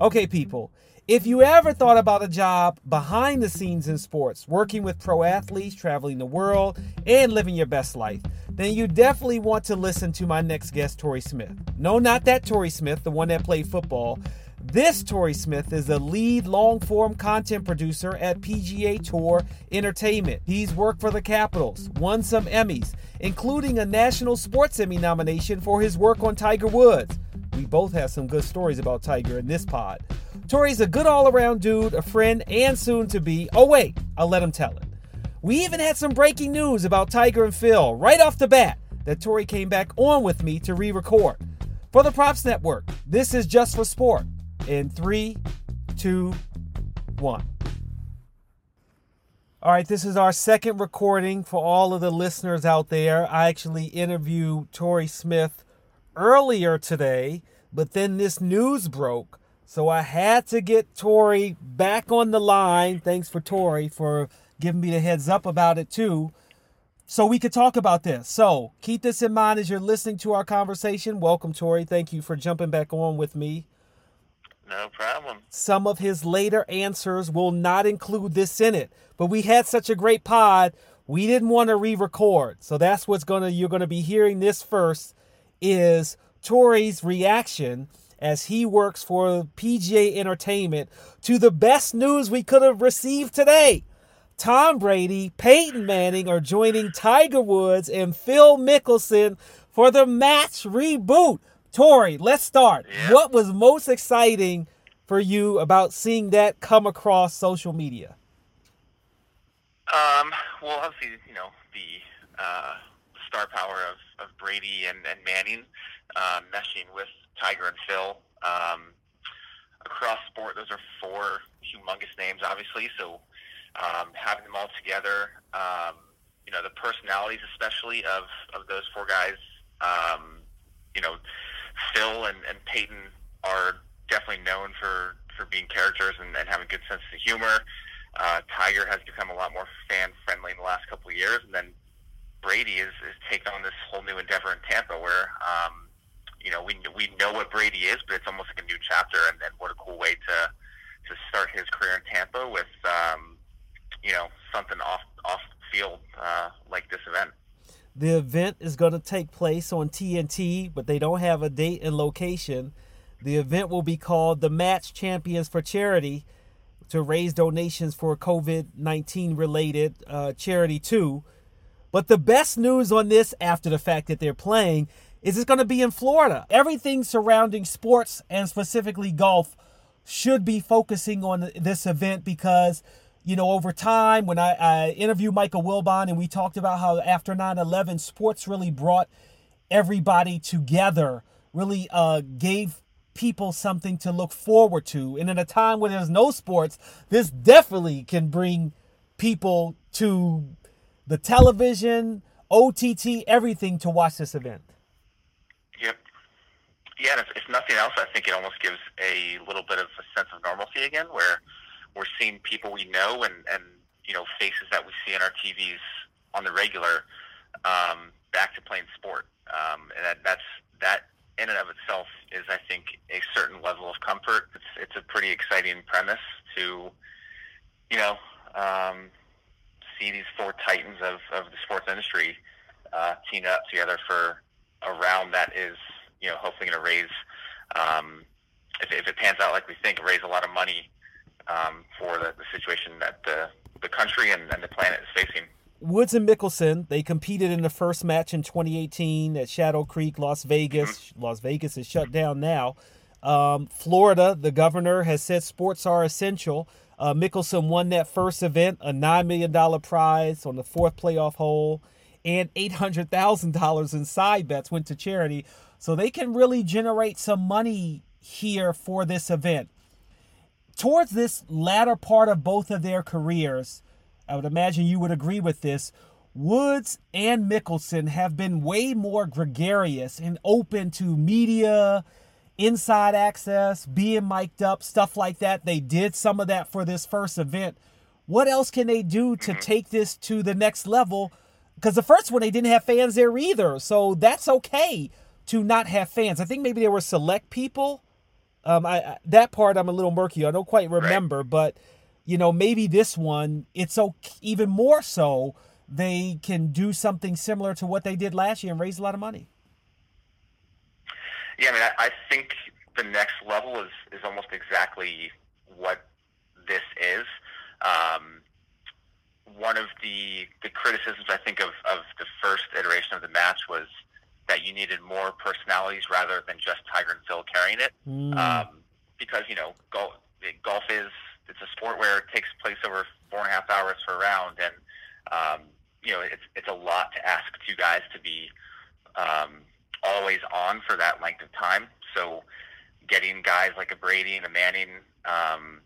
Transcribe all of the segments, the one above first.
Okay, people, if you ever thought about a job behind the scenes in sports, working with pro athletes, traveling the world, and living your best life, then you definitely want to listen to my next guest, Tori Smith. No, not that Tori Smith, the one that played football. This Tori Smith is the lead long form content producer at PGA Tour Entertainment. He's worked for the Capitals, won some Emmys, including a National Sports Emmy nomination for his work on Tiger Woods. We both have some good stories about Tiger in this pod. Tori's a good all around dude, a friend, and soon to be. Oh, wait, I'll let him tell it. We even had some breaking news about Tiger and Phil right off the bat that Tori came back on with me to re record. For the Props Network, this is Just for Sport. In three, two, one. All right, this is our second recording for all of the listeners out there. I actually interviewed Tori Smith earlier today, but then this news broke. So I had to get Torrey back on the line. Thanks for Torrey for giving me the heads up about it too. So we could talk about this. So keep this in mind as you're listening to our conversation. Welcome, Torrey. Thank you for jumping back on with me. No problem. Some of his later answers will not include this in it, but we had such a great pod, we didn't want to re-record. So that's what's gonna you're gonna be hearing this first is Torrey's reaction as he works for PGA Entertainment to the best news we could have received today. Tom Brady, Peyton Manning are joining Tiger Woods and Phil Mickelson for the match reboot. Torrey, let's start. What was most exciting for you about seeing that come across social media? Um, well, obviously, you know the uh, star power of, of Brady and, and Manning uh, meshing with Tiger and Phil. Um, across sport, those are four humongous names, obviously. So um, having them all together, um, you know, the personalities, especially of, of those four guys, um, you know, Phil and, and Peyton are definitely known for, for being characters and, and having good sense of humor. Uh, Tiger has become a lot more fan friendly in the last couple of years, and then Brady is, is taking on this whole new endeavor in Tampa, where um, you know we we know what Brady is, but it's almost like a new chapter, and, and what a cool way to to start his career in Tampa with um, you know something off off field uh, like this event. The event is going to take place on TNT, but they don't have a date and location. The event will be called the Match Champions for Charity to raise donations for COVID 19 related uh, charity, too. But the best news on this, after the fact that they're playing, is it's going to be in Florida. Everything surrounding sports and specifically golf should be focusing on this event because you know, over time, when I, I interviewed Michael Wilbon and we talked about how after 9 11, sports really brought everybody together, really uh, gave people something to look forward to. And in a time when there's no sports, this definitely can bring people to the television, OTT, everything to watch this event. Yeah, if, if nothing else, I think it almost gives a little bit of a sense of normalcy again, where we're seeing people we know and, and you know faces that we see on our TVs on the regular um, back to playing sport, um, and that, that's that in and of itself is, I think, a certain level of comfort. It's it's a pretty exciting premise to, you know, um, see these four titans of, of the sports industry uh, team up together for a round that is, you know, hopefully going to raise, um, if, if it pans out like we think, raise a lot of money um, for the, the situation that the, the country and, and the planet is facing. Woods and Mickelson, they competed in the first match in 2018 at Shadow Creek, Las Vegas. Mm-hmm. Las Vegas is shut down now. Um, Florida, the governor has said sports are essential. Uh, Mickelson won that first event, a $9 million prize on the fourth playoff hole, and $800,000 in side bets went to charity. So they can really generate some money here for this event. Towards this latter part of both of their careers, I would imagine you would agree with this. Woods and Mickelson have been way more gregarious and open to media, inside access, being mic'd up, stuff like that. They did some of that for this first event. What else can they do to mm-hmm. take this to the next level? Because the first one, they didn't have fans there either. So that's okay to not have fans. I think maybe there were select people Um, I, I that part I'm a little murky. I don't quite remember, right. but you know maybe this one it's so even more so they can do something similar to what they did last year and raise a lot of money. Yeah, I mean, I, I think the next level is is almost exactly what this is. Um, one of the the criticisms I think of of the first iteration of the match was that you needed more personalities rather than just Tiger and Phil carrying it. Mm. Um, because you know, golf, golf is it's a sport where it takes place over four and a half hours for a round, and um, you know, it's it's a lot to ask two guys to be um, always on for that length of time. So, getting guys like a Brady and a Manning. Um,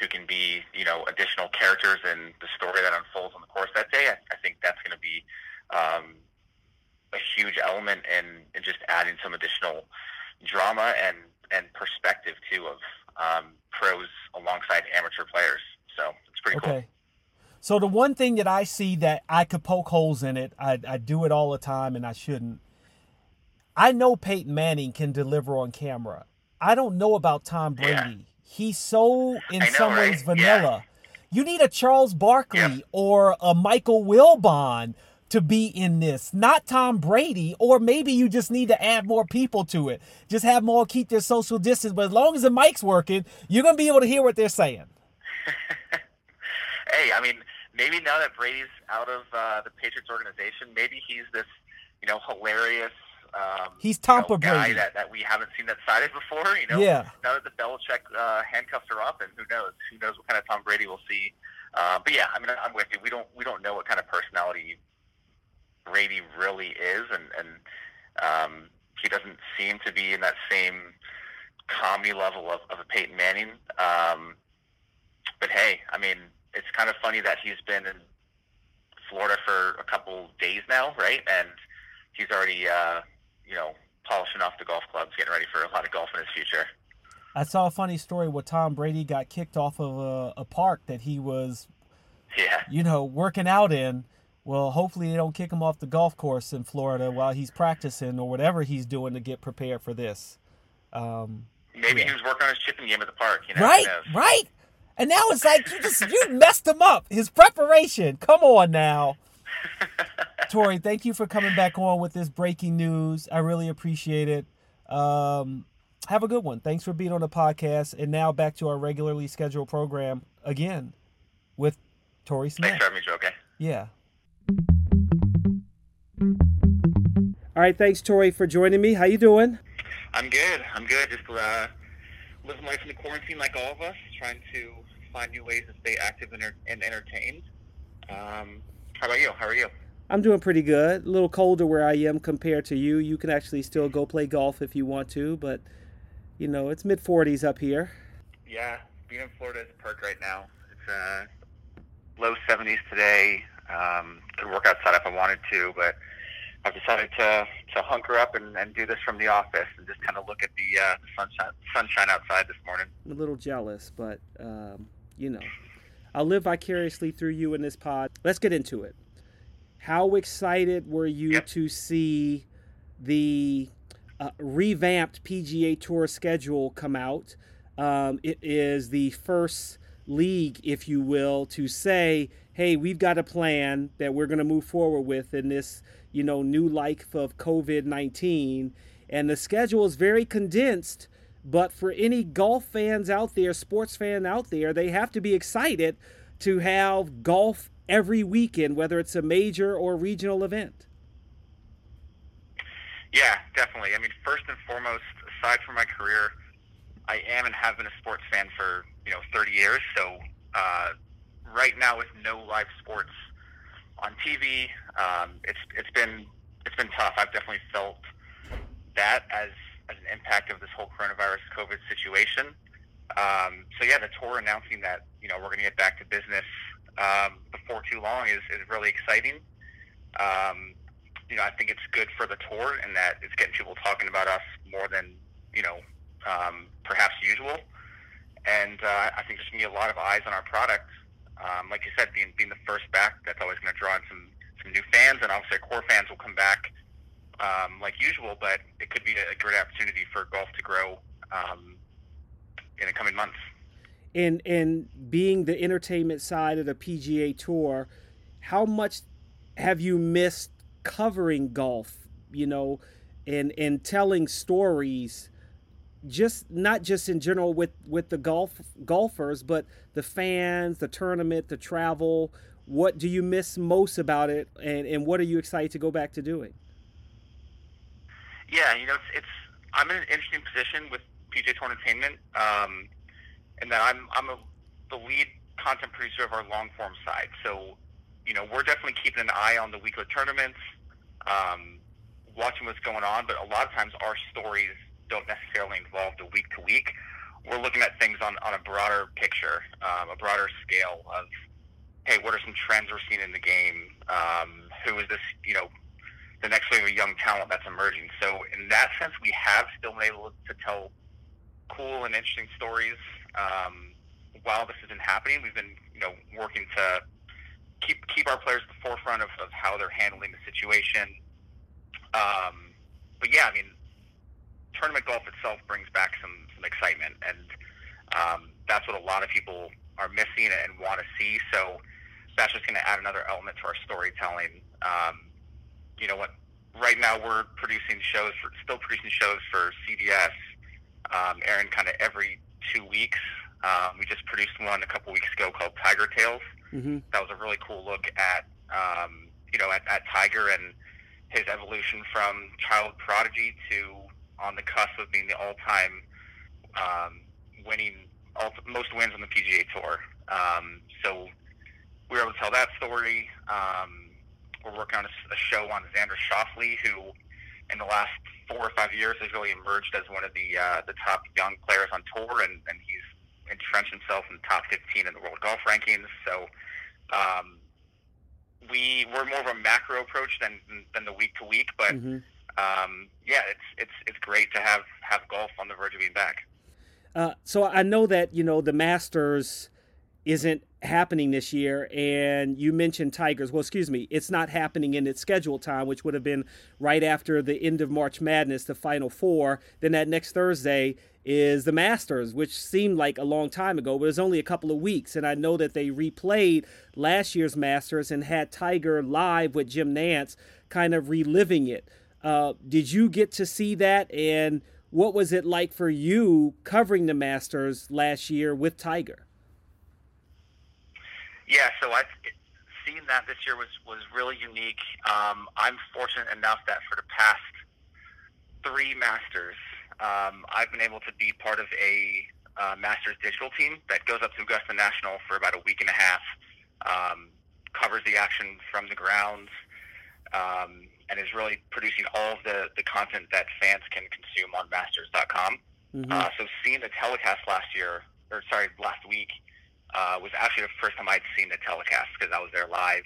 who can be, you know, additional characters in the story that unfolds on the course that day. I, I think that's going to be um, a huge element in, in just adding some additional drama and and perspective too of um, pros alongside amateur players. So it's pretty okay. cool. So the one thing that I see that I could poke holes in it, I, I do it all the time, and I shouldn't. I know Peyton Manning can deliver on camera. I don't know about Tom Brady. Yeah. He's so in know, some ways vanilla. Yeah. You need a Charles Barkley yeah. or a Michael Wilbon to be in this, not Tom Brady, or maybe you just need to add more people to it. Just have more keep their social distance, but as long as the mic's working, you're gonna be able to hear what they're saying. hey, I mean, maybe now that Brady's out of uh, the Patriots organization, maybe he's this, you know, hilarious. Um, he's Tom you know, guy Brady. that, that we haven't seen that sided before. You know, yeah. Now that the Belichick uh, handcuffs are up, and who knows? Who knows what kind of Tom Brady we'll see? Uh, but yeah, I mean, I'm with you. We don't we don't know what kind of personality Brady really is, and and um, he doesn't seem to be in that same comedy level of, of a Peyton Manning. Um, but hey, I mean, it's kind of funny that he's been in Florida for a couple days now, right? And he's already, uh, you know, polishing off the golf clubs, getting ready for a lot of golf in his future. I saw a funny story where Tom Brady got kicked off of a, a park that he was, yeah, you know, working out in, well, hopefully they don't kick him off the golf course in Florida while he's practicing or whatever he's doing to get prepared for this. Um, Maybe yeah. he was working on his chipping game at the park. You know, right, right. And now it's like you just you messed him up. His preparation. Come on now. Tori, thank you for coming back on with this breaking news. I really appreciate it. Um, have a good one. Thanks for being on the podcast. And now back to our regularly scheduled program again with Tori Smith. Thanks for having me, Joe. Okay. Yeah. All right, thanks, Tori, for joining me. How you doing? I'm good. I'm good. Just uh, living life in the quarantine like all of us, trying to find new ways to stay active and, and entertained. Um, how about you? How are you? I'm doing pretty good. A little colder where I am compared to you. You can actually still go play golf if you want to, but you know it's mid 40s up here. Yeah, being in Florida is a perk right now. It's uh, low 70s today. Um, could work outside if I wanted to, but I've decided to to hunker up and, and do this from the office and just kind of look at the, uh, the sunshine sunshine outside this morning. I'm a little jealous, but um, you know, I'll live vicariously through you in this pod. Let's get into it. How excited were you yep. to see the uh, revamped PGA Tour schedule come out? Um, it is the first league, if you will, to say hey, we've got a plan that we're going to move forward with in this, you know, new life of COVID 19. And the schedule is very condensed. But for any golf fans out there, sports fan out there, they have to be excited to have golf every weekend, whether it's a major or regional event. Yeah, definitely. I mean, first and foremost, aside from my career, I am and have been a sports fan for you know 30 years. So uh, right now with no live sports on TV, um, it's it's been it's been tough. I've definitely felt that as as an impact of this whole coronavirus COVID situation. Um, so yeah, the tour announcing that you know we're going to get back to business um, before too long is, is really exciting. Um, you know, I think it's good for the tour in that it's getting people talking about us more than you know um, perhaps usual. And uh, I think there's going to be a lot of eyes on our product um, like you said, being being the first back, that's always going to draw in some some new fans, and obviously core fans will come back um, like usual. But it could be a, great opportunity for golf to grow, um, in the coming months. And and being the entertainment side of the PGA Tour, how much have you missed covering golf? You know, and and telling stories just not just in general with with the golf golfers but the fans the tournament the travel. What do you miss most about it? And and what are you excited to go back to doing? Yeah you know it's, it's i'm in an interesting position with PGA Tour Entertainment um, and that i'm i'm a, the lead content producer of our long form side. So you know we're definitely keeping an eye on the weekly tournaments um, watching what's going on, but a lot of times our stories don't necessarily involve the week to week. We're looking at things on, on a broader picture, um, a broader scale of, hey, what are some trends we're seeing in the game? Um, who is this, you know, the next wave of young talent that's emerging? So in that sense, we have still been able to tell cool and interesting stories. Um, while this has been happening, we've been, you know, working to keep keep our players at the forefront of, of how they're handling the situation, um, but yeah, I mean, tournament golf itself brings back some, some excitement, and um, that's what a lot of people are missing and want to see. So that's just going to add another element to our storytelling. Um, you know what? Right now, we're producing shows, for, still producing shows for CBS, um, airing kind of every two weeks. Um, we just produced one a couple weeks ago called Tiger Tales. Mm-hmm. That was a really cool look at, um, you know, at, at Tiger and his evolution from child prodigy to on the cusp of being the all-time um, winning most wins on the PGA Tour. Um, so we were able to tell that story. Um, we're working on a, a show on Xander Schauffele, who in the last four or five years has really emerged as one of the uh, the top young players on tour, and, and he's entrenched himself in the top 15 in the world golf rankings. So um, we we're more of a macro approach than than the week to week, but mm-hmm. Um, yeah, it's it's it's great to have have golf on the verge of being back. Uh, so I know that you know the Masters isn't happening this year, and you mentioned Tigers. Well, excuse me, it's not happening in its scheduled time, which would have been right after the end of March Madness, the Final Four. Then that next Thursday is the Masters, which seemed like a long time ago, but it was only a couple of weeks. And I know that they replayed last year's Masters and had Tiger live with Jim Nantz, kind of reliving it. Uh, did you get to see that? And what was it like for you covering the Masters last year with Tiger? Yeah, so I've seen that this year was was really unique. Um, I'm fortunate enough that for the past three Masters, um, I've been able to be part of a uh, Masters digital team that goes up to Augusta National for about a week and a half, um, covers the action from the grounds, um, and is really producing all of the, the content that fans can consume on Masters.com. Mm-hmm. Uh, so seeing the telecast last year, or sorry, last week, uh, was actually the first time I'd seen the telecast because I was there live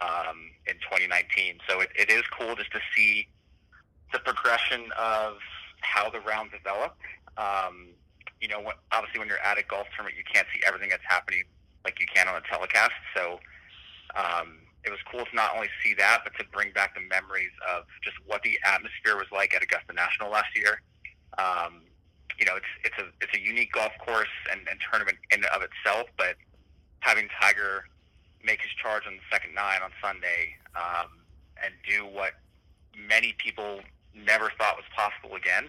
um, in 2019. So it, it is cool just to see the progression of how the round developed. Um, you know, obviously when you're at a golf tournament, you can't see everything that's happening like you can on a telecast. So um, it was cool to not only see that, but to bring back the memories of just what the atmosphere was like at Augusta National last year. Um, you know, it's it's a it's a unique golf course and, and tournament in of itself, but having Tiger make his charge on the second nine on Sunday um, and do what many people never thought was possible again.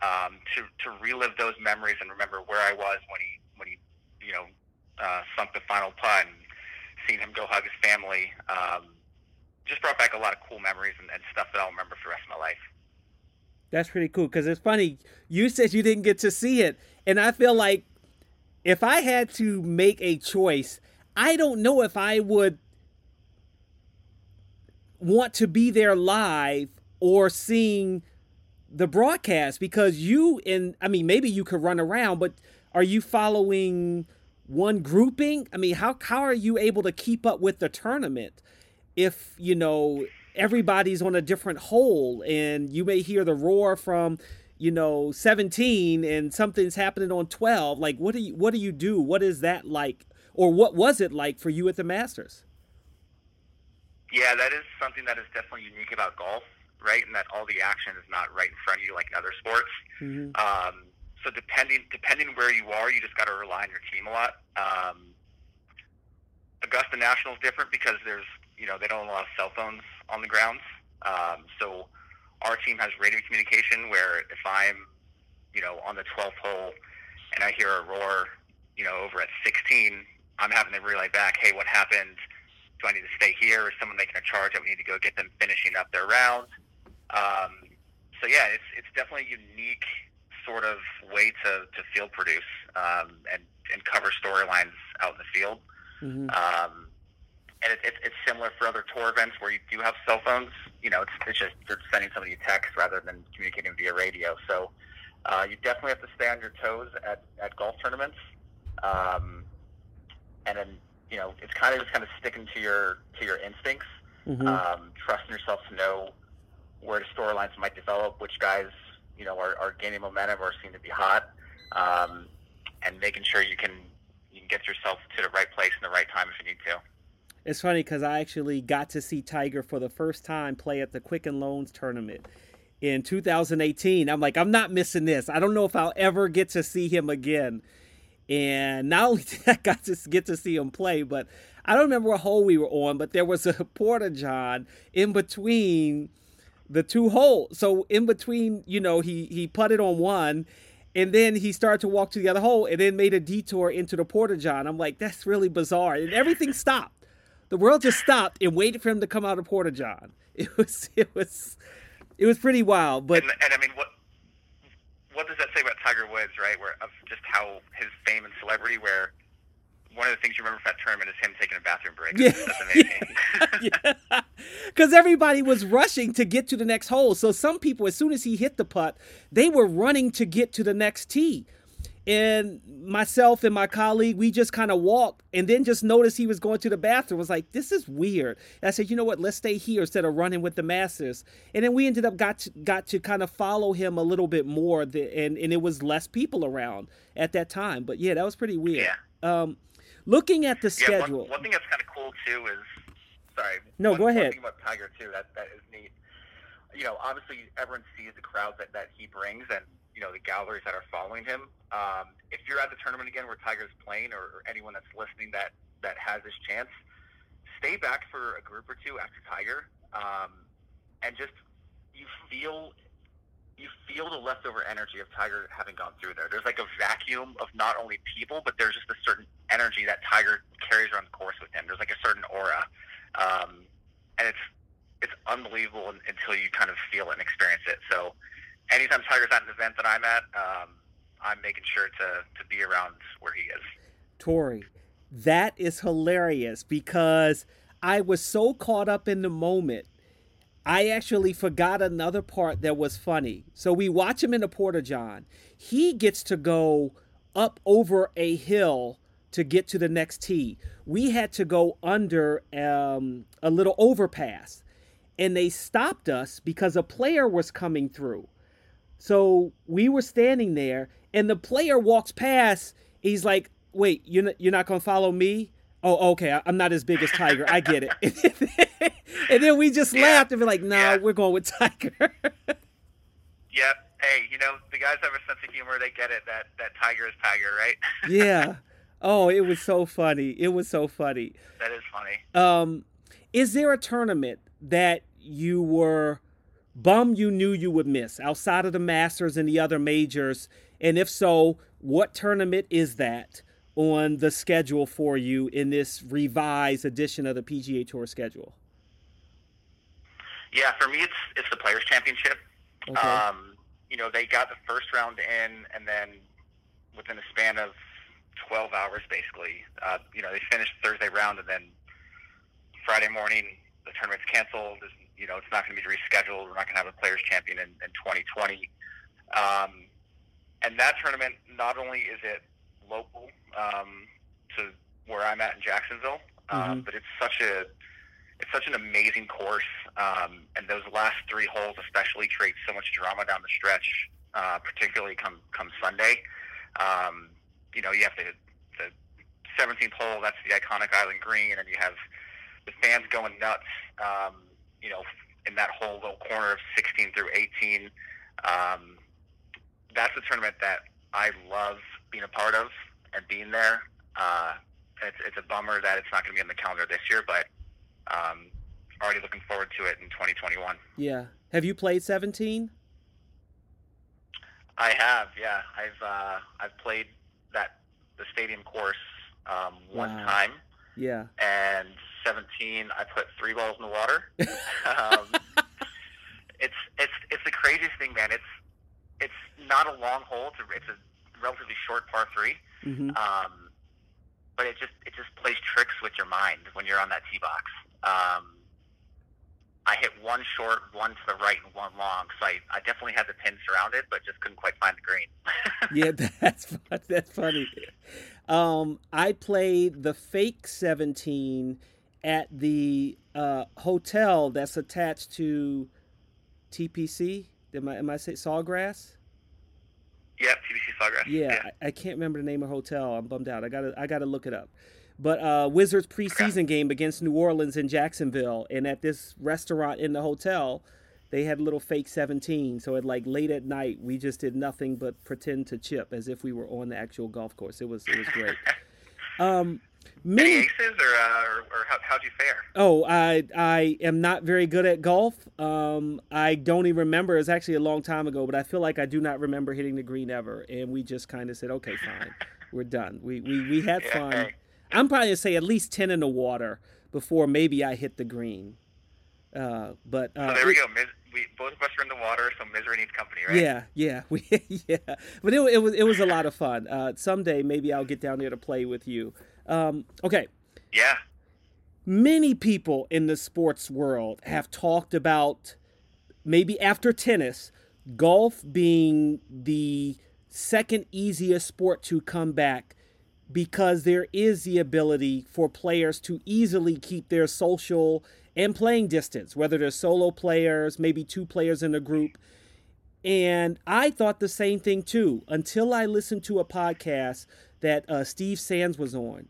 Um, to to relive those memories and remember where I was when he when he you know uh, sunk the final putt and seeing him go hug his family um, just brought back a lot of cool memories and, and stuff that I'll remember for the rest of my life. That's pretty cool because it's funny. You said you didn't get to see it, and I feel like if I had to make a choice, I don't know if I would want to be there live or seeing the broadcast because you and I mean maybe you could run around, but are you following one grouping? I mean, how how are you able to keep up with the tournament if you know everybody's on a different hole and you may hear the roar from you know 17 and something's happening on 12 like what do you what do you do what is that like or what was it like for you at the masters yeah that is something that is definitely unique about golf right? And that all the action is not right in front of you like in other sports. Mm-hmm. Um, so depending depending where you are, you just got to rely on your team a lot. Um, Augusta National is different because there's you know they don't allow cell phones on the grounds. Um, so our team has radio communication where if I'm you know on the 12th hole and I hear a roar you know over at 16, I'm having to relay back, hey, what happened? Do I need to stay here? Is someone making a charge that we need to go get them finishing up their round? Um, so yeah, it's it's definitely unique sort of way to, to field produce um, and and cover storylines out in the field. Mm-hmm. Um, and it, it, it's similar for other tour events where you do have cell phones. You know, it's, it's just you're sending somebody a text rather than communicating via radio. So uh, you definitely have to stay on your toes at, at golf tournaments. Um, and then you know, it's kind of just kind of sticking to your to your instincts, mm-hmm. um, trusting yourself to know where the storylines might develop, which guys you know are, are gaining momentum or seem to be hot, um, and making sure you can you can get yourself to the right place in the right time if you need to. It's funny because I actually got to see Tiger for the first time play at the Quicken Loans tournament in 2018. I'm like, I'm not missing this. I don't know if I'll ever get to see him again. And not only did I got to get to see him play, but I don't remember what hole we were on, but there was a porta john in between the two holes. So in between, you know, he he putted on one, and then he started to walk to the other hole, and then made a detour into the porta john. I'm like, that's really bizarre, and everything stopped. The world just stopped and waited for him to come out of porta john. It was it was it was pretty wild. But and, and I mean, what what does that say about Tiger Woods, right? Where of just how his fame and celebrity, where one of the things you remember from that tournament is him taking a bathroom break. Yeah. That's amazing. yeah. Because everybody was rushing to get to the next hole. So some people, as soon as he hit the putt, they were running to get to the next tee. And myself and my colleague, we just kind of walked and then just noticed he was going to the bathroom. I was like, this is weird. And I said, you know what? Let's stay here instead of running with the Masters. And then we ended up got to, got to kind of follow him a little bit more, and, and it was less people around at that time. But yeah, that was pretty weird. Yeah. Um, looking at the schedule. One, one, thing that's kind of cool too is, sorry. No, one, go ahead. One thing about Tiger too that that is neat. You know, obviously everyone sees the crowds that that he brings, and you know the galleries that are following him. Um, if you're at the tournament again where Tiger's playing, or, or anyone that's listening that that has this chance, stay back for a group or two after Tiger, um, and just you feel you feel the leftover energy of Tiger having gone through there. There's like a vacuum of not only people, but there's just a certain energy that Tiger carries around the course with him. There's like a certain aura, um, and it's it's unbelievable until you kind of feel it and experience it. So anytime Tiger's at an event that I'm at, um, I'm making sure to to be around where he is. Tori, that is hilarious because I was so caught up in the moment. I actually forgot another part that was funny. So we watch him in the Porta John. He gets to go up over a hill to get to the next tee. We had to go under um, a little overpass, and they stopped us because a player was coming through. So we were standing there, and the player walks past. He's like, "Wait, you're not, you're not gonna follow me?" Oh, okay. I'm not as big as Tiger. I get it. and then we just laughed and be like, "Nah, yeah. we're going with Tiger." yep. Hey, you know the guys have a sense of humor. They get it. That that Tiger is Tiger, right? yeah. Oh, it was so funny. It was so funny. That is funny. Um, is there a tournament that you were bum you knew you would miss outside of the Masters and the other majors? And if so, what tournament is that on the schedule for you in this revised edition of the PGA Tour schedule? Yeah, for me, it's it's the Players Championship. Okay. Um, you know, they got the first round in, and then within a span of 12 hours, basically, uh, you know, they finished Thursday round, and then Friday morning the tournament's canceled. There's you know, it's not going to be rescheduled. We're not going to have a players champion in, in 2020. Um, and that tournament, not only is it local um, to where I'm at in Jacksonville, um, mm-hmm. but it's such a it's such an amazing course, um, and those last three holes especially create so much drama down the stretch, uh, particularly come come Sunday. Um, you know, you have the the 17th hole, that's the iconic Island Green, and you have the fans going nuts. Um, you know, in that whole little corner of 16 through 18. Um, that's a tournament that I love being a part of and being there. Uh, it's, it's a bummer that it's not going to be on the calendar this year, but um, already looking forward to it in 2021. Yeah. Have you played 17? I have, yeah. I've uh, I've played that the stadium course um, one Wow. time, Yeah. and 17 I put three balls in the water. um, it's it's it's the craziest thing, man. It's it's not a long hole. It's a, it's a relatively short par three. hmm Um, but it just it just plays tricks with your mind when you're on that tee box. Um, I hit one short, one to the right, and one long. So I, I definitely had the pin surrounded, but just couldn't quite find the green. yeah, that's that's funny. Um, I played the fake 17 at the uh, hotel that's attached to TPC. Am I am I say Sawgrass? Yep, TPC Sawgrass. Yeah, I, I can't remember the name of the hotel. I'm bummed out. I gotta I gotta look it up. But uh, Wizards preseason game against New Orleans in Jacksonville, and at this restaurant in the hotel, they had a little fake 17. So at like late at night, we just did nothing but pretend to chip as if we were on the actual golf course. It was it was great. Um, Any many aces, or, uh, or, or how, how'd you fare? Oh, I I am not very good at golf. Um, I don't even remember. It's actually a long time ago, but I feel like I do not remember hitting the green ever. And we just kind of said, okay, fine, we're done. We we we had Yeah, fun. hey. I'm probably gonna say at least ten in the water before maybe I hit the green. Uh, but uh, So there we it- go. Mis- we both of us are in the water, so misery needs company, right? Yeah, yeah, we, yeah. But it, it was it was a lot of fun. Uh, someday maybe I'll get down there to play with you. Um, okay, Yeah. many people in the sports world have talked about maybe after tennis, golf being the second easiest sport to come back because there is the ability for players to easily keep their social and playing distance, whether they're solo players, maybe two players in a group. And I thought the same thing too until I listened to a podcast that uh, Steve Sands was on.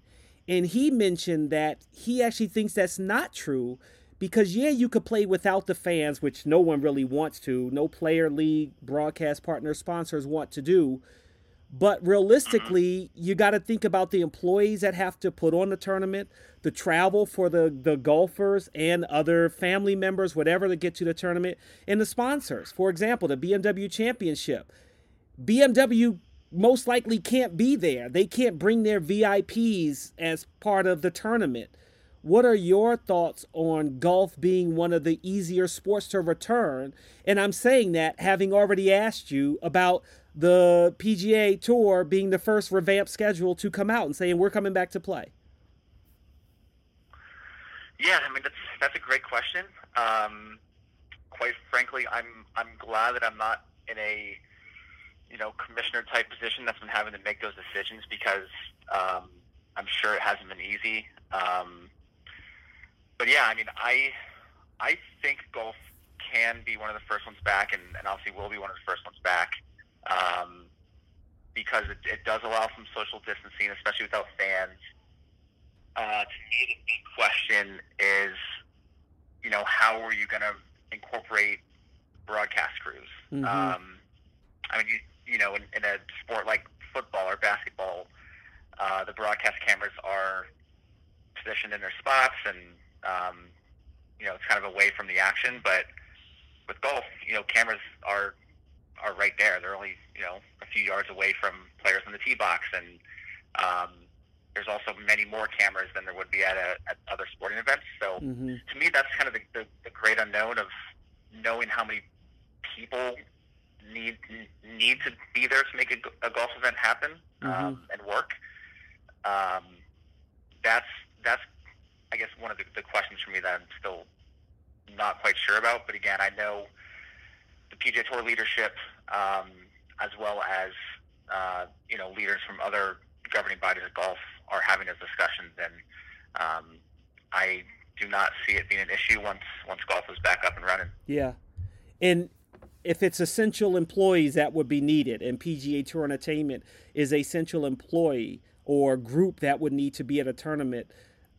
And he mentioned that he actually thinks that's not true because, yeah, you could play without the fans, which no one really wants to. No player, league, broadcast partner, sponsors want to do. But realistically, you got to think about the employees that have to put on the tournament, the travel for the, the golfers and other family members, whatever, to get to the tournament, and the sponsors. For example, the BMW Championship. BMW most likely can't be there. They can't bring their VIPs as part of the tournament. What are your thoughts on golf being one of the easier sports to return? And I'm saying that having already asked you about the PGA Tour being the first revamped schedule to come out and saying we're coming back to play. Yeah, I mean that's that's a great question. Um, quite frankly, I'm I'm glad that I'm not in a you know commissioner type position that's been having to make those decisions because um, I'm sure it hasn't been easy. Um, but yeah, I mean, I I think golf can be one of the first ones back, and, and obviously will be one of the first ones back um, because it, it does allow some social distancing, especially without fans. Uh, to me, the big question is, you know, how are you going to incorporate broadcast crews? Mhm. Um, I mean, you, you know, in, in a sport like football or basketball, uh, the broadcast cameras are positioned in their spots, and um, you know, it's kind of away from the action. But with golf, you know, cameras are are right there. They're only you know a few yards away from players in the tee box, and um, there's also many more cameras than there would be at, a, at other sporting events. So Mm-hmm. to me, that's kind of the, the, the great unknown of knowing how many people need need to be there to make a, a golf event happen um, and work. Um, that's that's I guess one of the, the questions for me that I'm still not quite sure about. But again, I know the PGA Tour leadership, um, as well as uh, you know leaders from other governing bodies of golf, are having those discussions, and um, I do not see it being an issue once once golf is back up and running. Yeah. And if it's essential employees that would be needed, and PGA Tour Entertainment is a essential employee or group that would need to be at a tournament,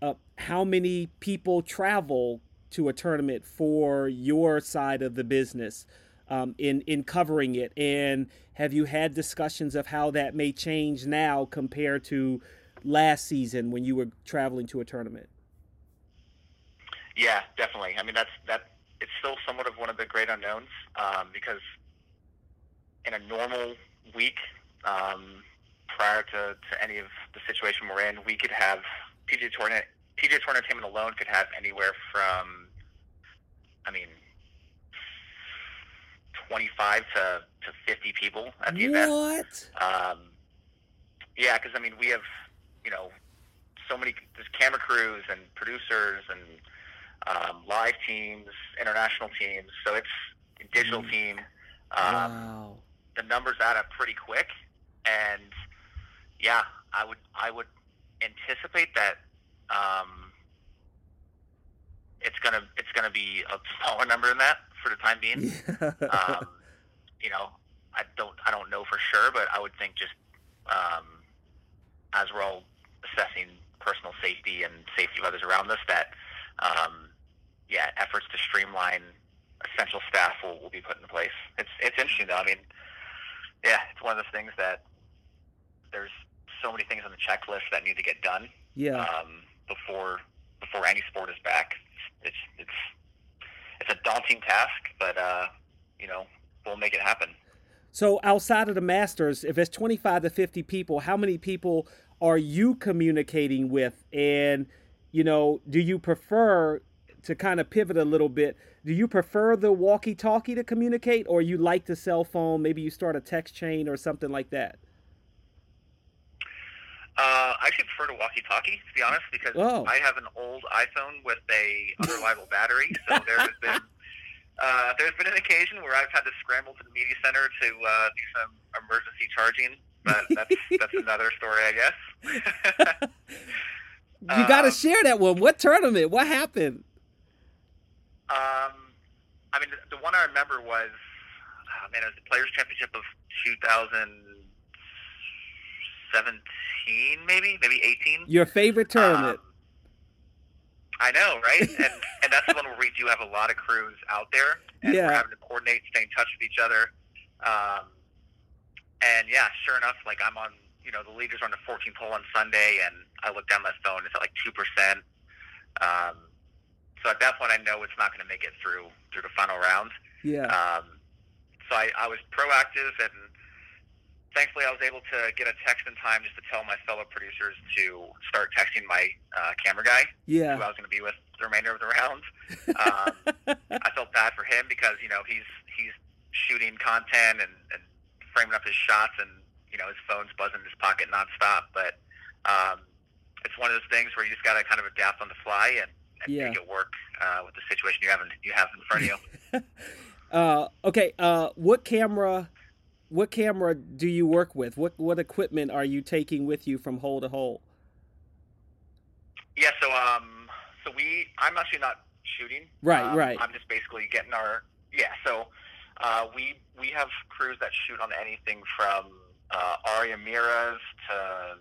uh, how many people travel to a tournament for your side of the business? um, in in covering it? And have you had discussions of how that may change now compared to last season when you were traveling to a tournament? Yeah, definitely. I mean, that's that. It's still somewhat of one of the great unknowns um, because in a normal week, um, prior to, to any of the situation we're in, we could have PGA Tour PGA Tour Entertainment alone could have anywhere from, I mean, 25 to, to 50 people at the what? event. What? Um, yeah, because I mean, we have, you know, so many there's camera crews and producers and um, live teams, international teams. So it's a digital Mm. team. Um, wow. The numbers add up pretty quick, and yeah, I would I would anticipate that um, it's gonna it's gonna be a smaller number than that for the time being. um, you know, I don't I don't know for sure, but I would think just um, as we're all assessing personal safety and safety of others around us, that um, yeah, efforts to streamline essential staff will, will be put in place. It's it's interesting though. I mean, yeah, it's one of those things that there's so many things on the checklist that need to get done yeah. um, before before any sport is back. It's it's it's a daunting task, but uh, you know we'll make it happen. So outside of the Masters, if it's 25 to 50 people, how many people are you communicating with? And, you know, do you prefer to kind of pivot a little bit? Do you prefer the walkie talkie to communicate or you like the cell phone? Maybe you start a text chain or something like that? Uh, I actually prefer to walkie-talkie, to be honest, because Oh. I have an old iPhone with a unreliable battery. So there has been uh, there's been an occasion where I've had to scramble to the media center to uh, do some emergency charging, but that's that's another story, I guess. You got to Um, share that one. What tournament? What happened? Um, I mean, the, the one I remember was, oh, man, it was the Players Championship of 2017, maybe, maybe 18. Your favorite tournament? Um, I know, right? and and that's the one where we do have a lot of crews out there, and Yeah. we're having to coordinate, stay in touch with each other. Um, and yeah, sure enough, like I'm on, you know, the leaders on the 14th hole on Sunday, and I look down my phone, it's at like two percent. Um, so at that point, I know it's not going to make it through through the final round. yeah. Um, so I, I was proactive, and thankfully, I was able to get a text in time just to tell my fellow producers to start texting my uh, camera guy, yeah. who. I was going to be with the remainder of the round. Um, I felt bad for him because you know he's he's shooting content and, and framing up his shots, and you know his phone's buzzing in his pocket nonstop. But um, it's one of those things where you just got to kind of adapt on the fly and, and Yeah. make it work uh, with the situation you have in, you have in front of you. Uh, okay. Uh, what camera? What camera do you work with? What what equipment are you taking with you from hole to hole? Yeah, so um, so we, I'm actually not shooting. Right, Um, right. I'm just basically getting our, yeah. So uh, we we have crews that shoot on anything from uh, ARRI Amiras to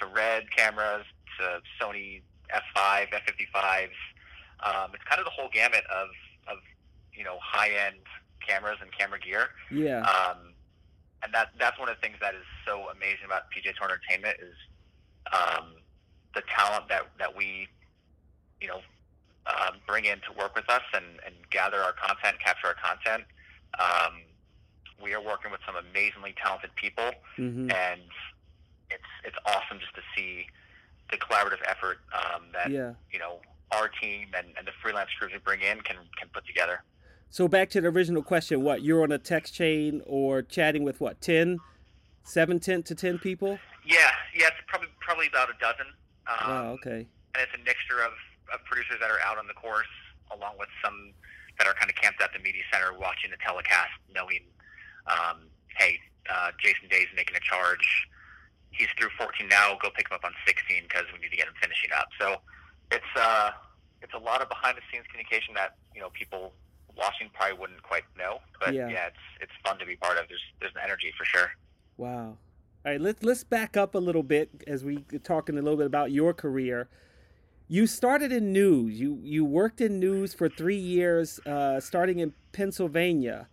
to Red cameras to Sony F5, F55s. Um, it's kind of the whole gamut of of you know high end cameras and camera gear. Yeah. Um, and that that's one of the things that is so amazing about PGA Tour Entertainment is um, the talent that, that we, you know, um, bring in to work with us and, and gather our content, capture our content. Um, we are working with some amazingly talented people, hmm and it's it's awesome just to see the collaborative effort um, that Yeah. you know our team and, and the freelance crews we bring in can can put together. So back to the original question, what you're on a text chain or chatting with what 10, 7 10 to 10 people? Yeah, yeah, it's probably probably about a dozen. Um, wow, okay. and it's a mixture of, of producers that are out on the course, along with some that are kind of camped at the media center watching the telecast, knowing, um, hey, uh, Jason Day's making a charge. He's through 14 now. Go pick him up on 16 because we need to get him finishing up. So it's uh, it's a lot of behind the scenes communication that you know people watching probably wouldn't quite know. But Yeah. yeah, it's it's fun to be part of. There's there's an energy for sure. Wow. All right, let's let's back up a little bit as we talking a little bit about your career. You started in news. You you worked in news for three years, uh, starting in Pennsylvania.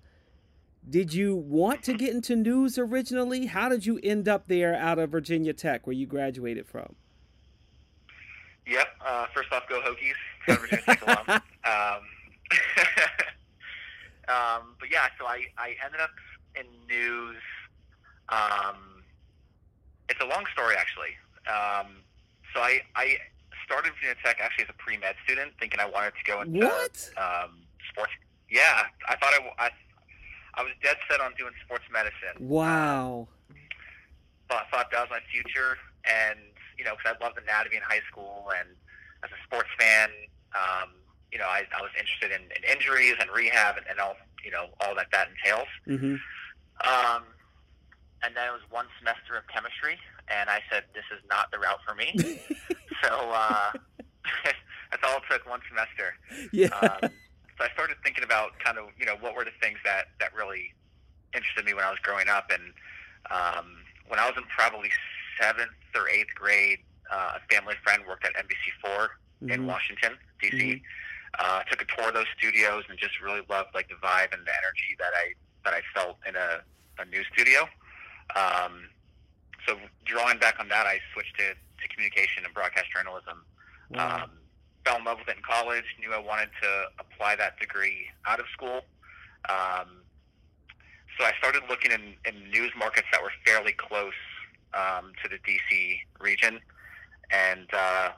Did you want to get into news originally? How did you end up there out of Virginia Tech, where you graduated from? Yep. Uh, first off, go Hokies. Virginia Tech alum. Um, um, but yeah, so I, I ended up in news. Um, it's a long story, actually. Um, so I, I started Virginia Tech actually as a pre med student, thinking I wanted to go into what? Um, sports. Yeah, I thought I, I, I was dead set on doing sports medicine. Wow. But I thought that was my future, and you know, because I loved anatomy in high school, and as a sports fan, um, you know, I, I was interested in, in injuries and rehab and, and all, you know, all that that entails. Mm-hmm. Um, and then it was one semester of chemistry, and I said, this is not the route for me. so uh, that's all it took, one semester. Yeah. Um, so I started thinking about kind of, you know, what were the things that, that really interested me when I was growing up. And um, when I was in probably seventh or eighth grade, uh, a family friend worked at NBC4 mm-hmm. in Washington, D.C. Mhm. Uh, took a tour of those studios and just really loved like the vibe and the energy that I that I felt in a, a news studio. Um, so drawing back on that, I switched to, to communication and broadcast journalism. Wow. Um, fell in love with it in college. Knew I wanted to apply that degree out of school. Um, so I started looking in, in news markets that were fairly close um, to the DC region, and uh,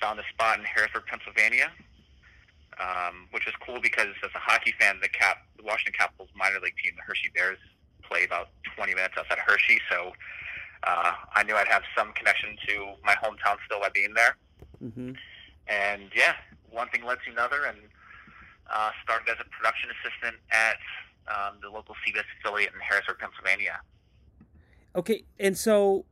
found a spot in Harrisburg, Pennsylvania, um, which was cool because as a hockey fan, the Cap, the Washington Capitals minor league team, the Hershey Bears, play about 20 minutes outside of Hershey. So uh, I knew I'd have some connection to my hometown still by being there. mm-hmm. And yeah, one thing led to another, and uh, started as a production assistant at um, the local CBS affiliate in Harrisburg, Pennsylvania. Okay, and so,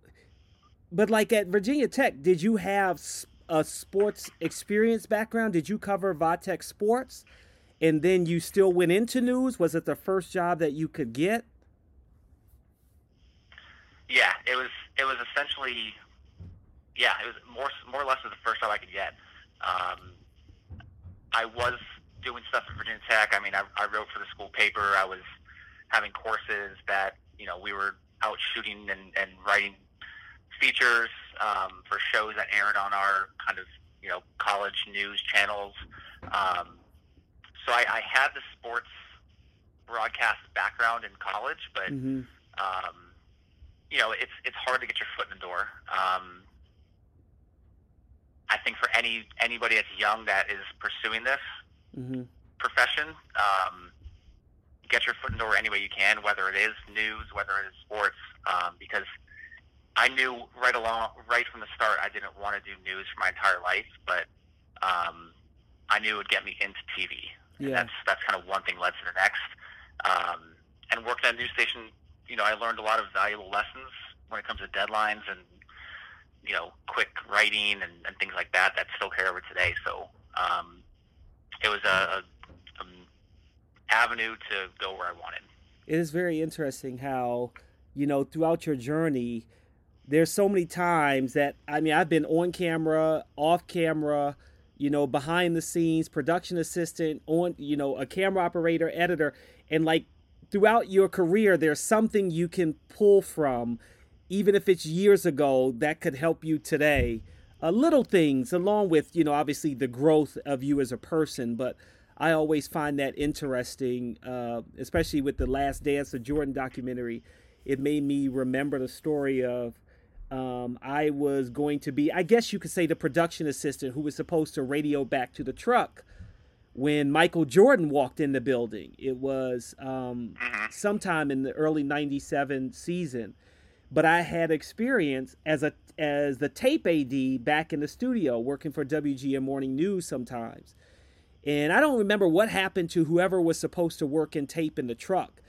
but like at Virginia Tech, did you have a sports experience background? Did you cover Vatech sports, and then you still went into news? Was it the first job that you could get? Yeah, it was. It was essentially. Yeah, it was more more or less was the first job I could get. Um, I was doing stuff at Virginia Tech. I mean, I, I wrote for the school paper. I was having courses that you know we were out shooting and, and writing features um, for shows that aired on our kind of you know college news channels. Um, so I, I had the sports broadcast background in college, but Mm-hmm. um, you know, it's it's hard to get your foot in the door. Um, I think for any anybody that's young that is pursuing this Mm-hmm. profession, um, get your foot in the door any way you can, whether it is news, whether it is sports, um, because I knew right along, right from the start, I didn't want to do news for my entire life, but um, I knew it would get me into TV. And that's that's kind of one thing led to the next. Um, and working at a news station, you know, I learned a lot of valuable lessons when it comes to deadlines and you know, quick writing and, and things like that that still carry over today. So um, it was a, a, a avenue to go where I wanted. It is very interesting how, you know, throughout your journey, there's so many times that I mean I've been on camera, off camera, you know, behind the scenes, production assistant, on you know, a camera operator, editor, and like throughout your career there's something you can pull from even if it's years ago that could help you today. Uh, little things along with, you know, obviously the growth of you as a person, but I always find that interesting, uh, especially with the Last Dance, the Jordan documentary. It made me remember the story of um, I was going to be, I guess you could say, the production assistant who was supposed to radio back to the truck when Michael Jordan walked in the building. It was um, Mhm. sometime in the early '97 season, but I had experience as a as the tape AD back in the studio working for WGN Morning News sometimes. And I don't remember what happened to whoever was supposed to work in tape in the truck,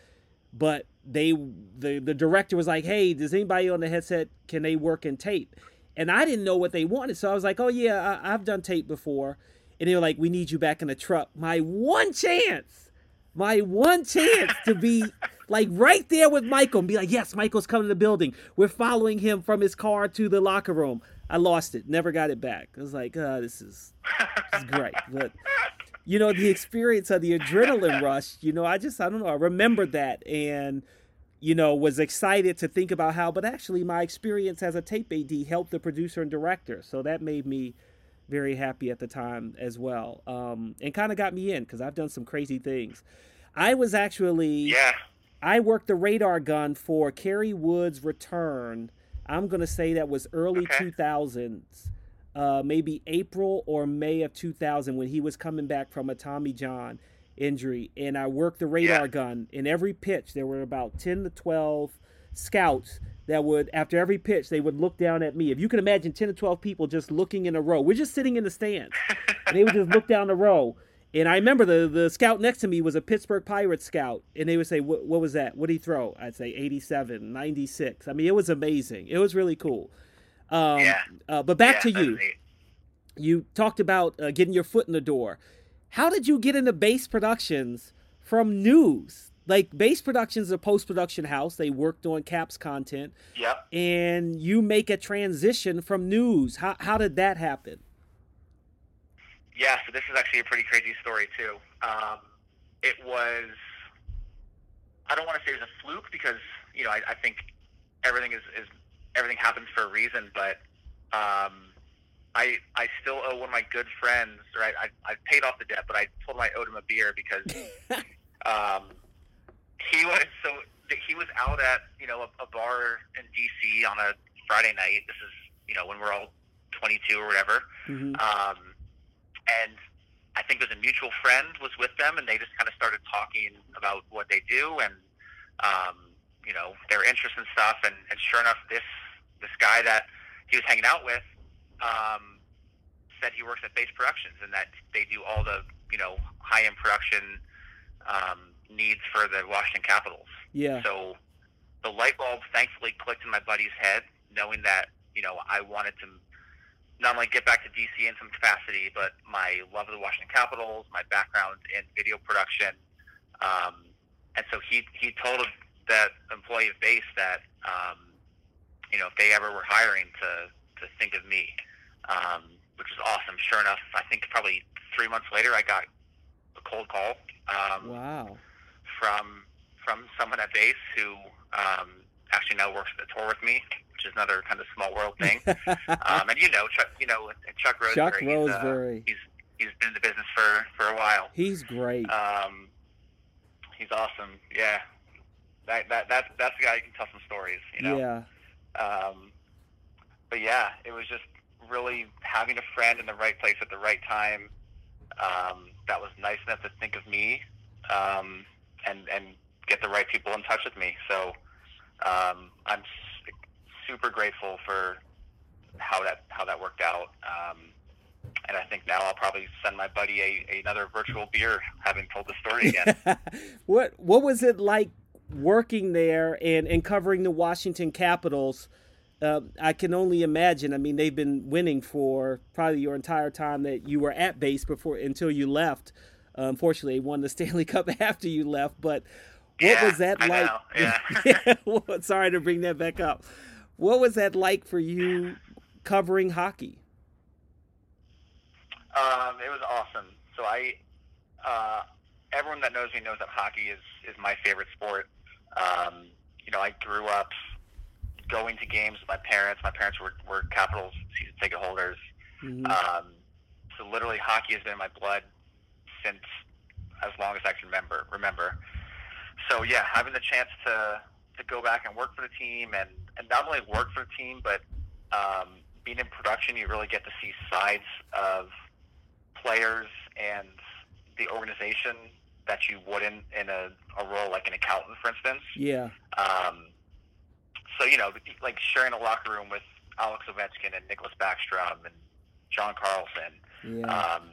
but they the the director was like, "Hey, does anybody on the headset can they work in tape?" And I didn't know what they wanted, so I was like, "Oh yeah, I, I've done tape before." And they were like, "We need you back in the truck." My one chance, my one chance to be like right there with Michael and be like, "Yes, Michael's coming to the building. We're following him from his car to the locker room." I lost it, never got it back. I was like, uh, "This is this is great," but you know, the experience of the adrenaline rush. You know, I just I don't know. I remembered that and you know, was excited to think about how, but actually, my experience as a tape AD helped the producer and director. So that made me very happy at the time as well, um, and kind of got me in because I've done some crazy things. I was actually, yeah, I worked the radar gun for Kerry Wood's return. I'm gonna say that was early Okay. 2000s, uh, maybe April or May of 2000 when he was coming back from a Tommy John injury, and I worked the radar Yeah. gun. In every pitch, there were about 10 to 12 scouts that would, after every pitch, they would look down at me. If you can imagine 10 to 12 people just looking in a row, we're just sitting in the stands, and they would just look down the row. And I remember the the scout next to me was a Pittsburgh Pirates scout, and they would say, "What what was that? What did he throw?" I'd say 87, 96. I mean, it was amazing. It was really cool. Um, Yeah. uh, but back Yeah, to you. neat. You talked about uh, getting your foot in the door. How did you get into Base Productions from news? Like Base Productions is a post production house. They worked on Caps content, Yep. and you make a transition from news. How how did that happen? Yeah, so this is actually a pretty crazy story too. Um, it was, I don't want to say it was a fluke because you know I, I think everything is, is everything happens for a reason, but um, I I still owe one of my good friends. Right, I I paid off the debt, but I told him I owed him a beer because um, he was so he was out at you know a, a bar in DC on a Friday night. This is you know when we're all 22 or whatever. Mhm. Um, and I think it was a mutual friend was with them, and they just kind of started talking about what they do and um, you know their interests and stuff. And, and sure enough, this this guy that he was hanging out with um, said he works at Base Productions and that they do all the you know high end production um, needs for the Washington Capitals. Yeah. So the light bulb thankfully clicked in my buddy's head, knowing that you know I wanted to not only get back to DC in some capacity, but my love of the Washington Capitals, my background in video production, um, and so he he told that employee of Base that um, you know if they ever were hiring to to think of me, um, which was awesome. Sure enough, I think probably three months later, I got a cold call. Um, Wow. From from someone at base who um, actually now works at the tour with me, which is another kind of small world thing. um, and you know, Chuck, you know, Chuck Roseberry. Chuck he's, uh, Roseberry. he's he's been in the business for for a while. He's great. Um, he's awesome. Yeah, that that that that's the guy who can tell some stories. You know. Yeah. Um, but yeah, it was just really having a friend in the right place at the right time. Um, that was nice enough to think of me, um, and and get the right people in touch with me. So um, I'm super grateful for how that how that worked out. Um, and I think now I'll probably send my buddy a, another virtual beer, having told the story again. what what was it like working there and, and covering the Washington Capitals? Uh, I can only imagine. I mean, they've been winning for probably your entire time that you were at base before until you left. Uh, unfortunately, won the Stanley Cup after you left. But what Yeah, was that I like? know, yeah. Yeah, well, sorry to bring that back up. What was that like for you covering hockey? Um, it was awesome. So I, uh, everyone that knows me knows that hockey is is my favorite sport. Um, you know, I grew up going to games with my parents. My parents were were Capitals season ticket holders. Mhm. Um, so literally, hockey has been in my blood since as long as I can remember. Remember. So yeah, having the chance to to go back and work for the team, and and not only work for the team, but um, being in production, you really get to see sides of players and the organization that you wouldn't in a, a role like an accountant, for instance. Yeah. Um, so you know, like sharing a locker room with Alex Ovechkin and Nicklas Backstrom and John Carlson, Yeah. um,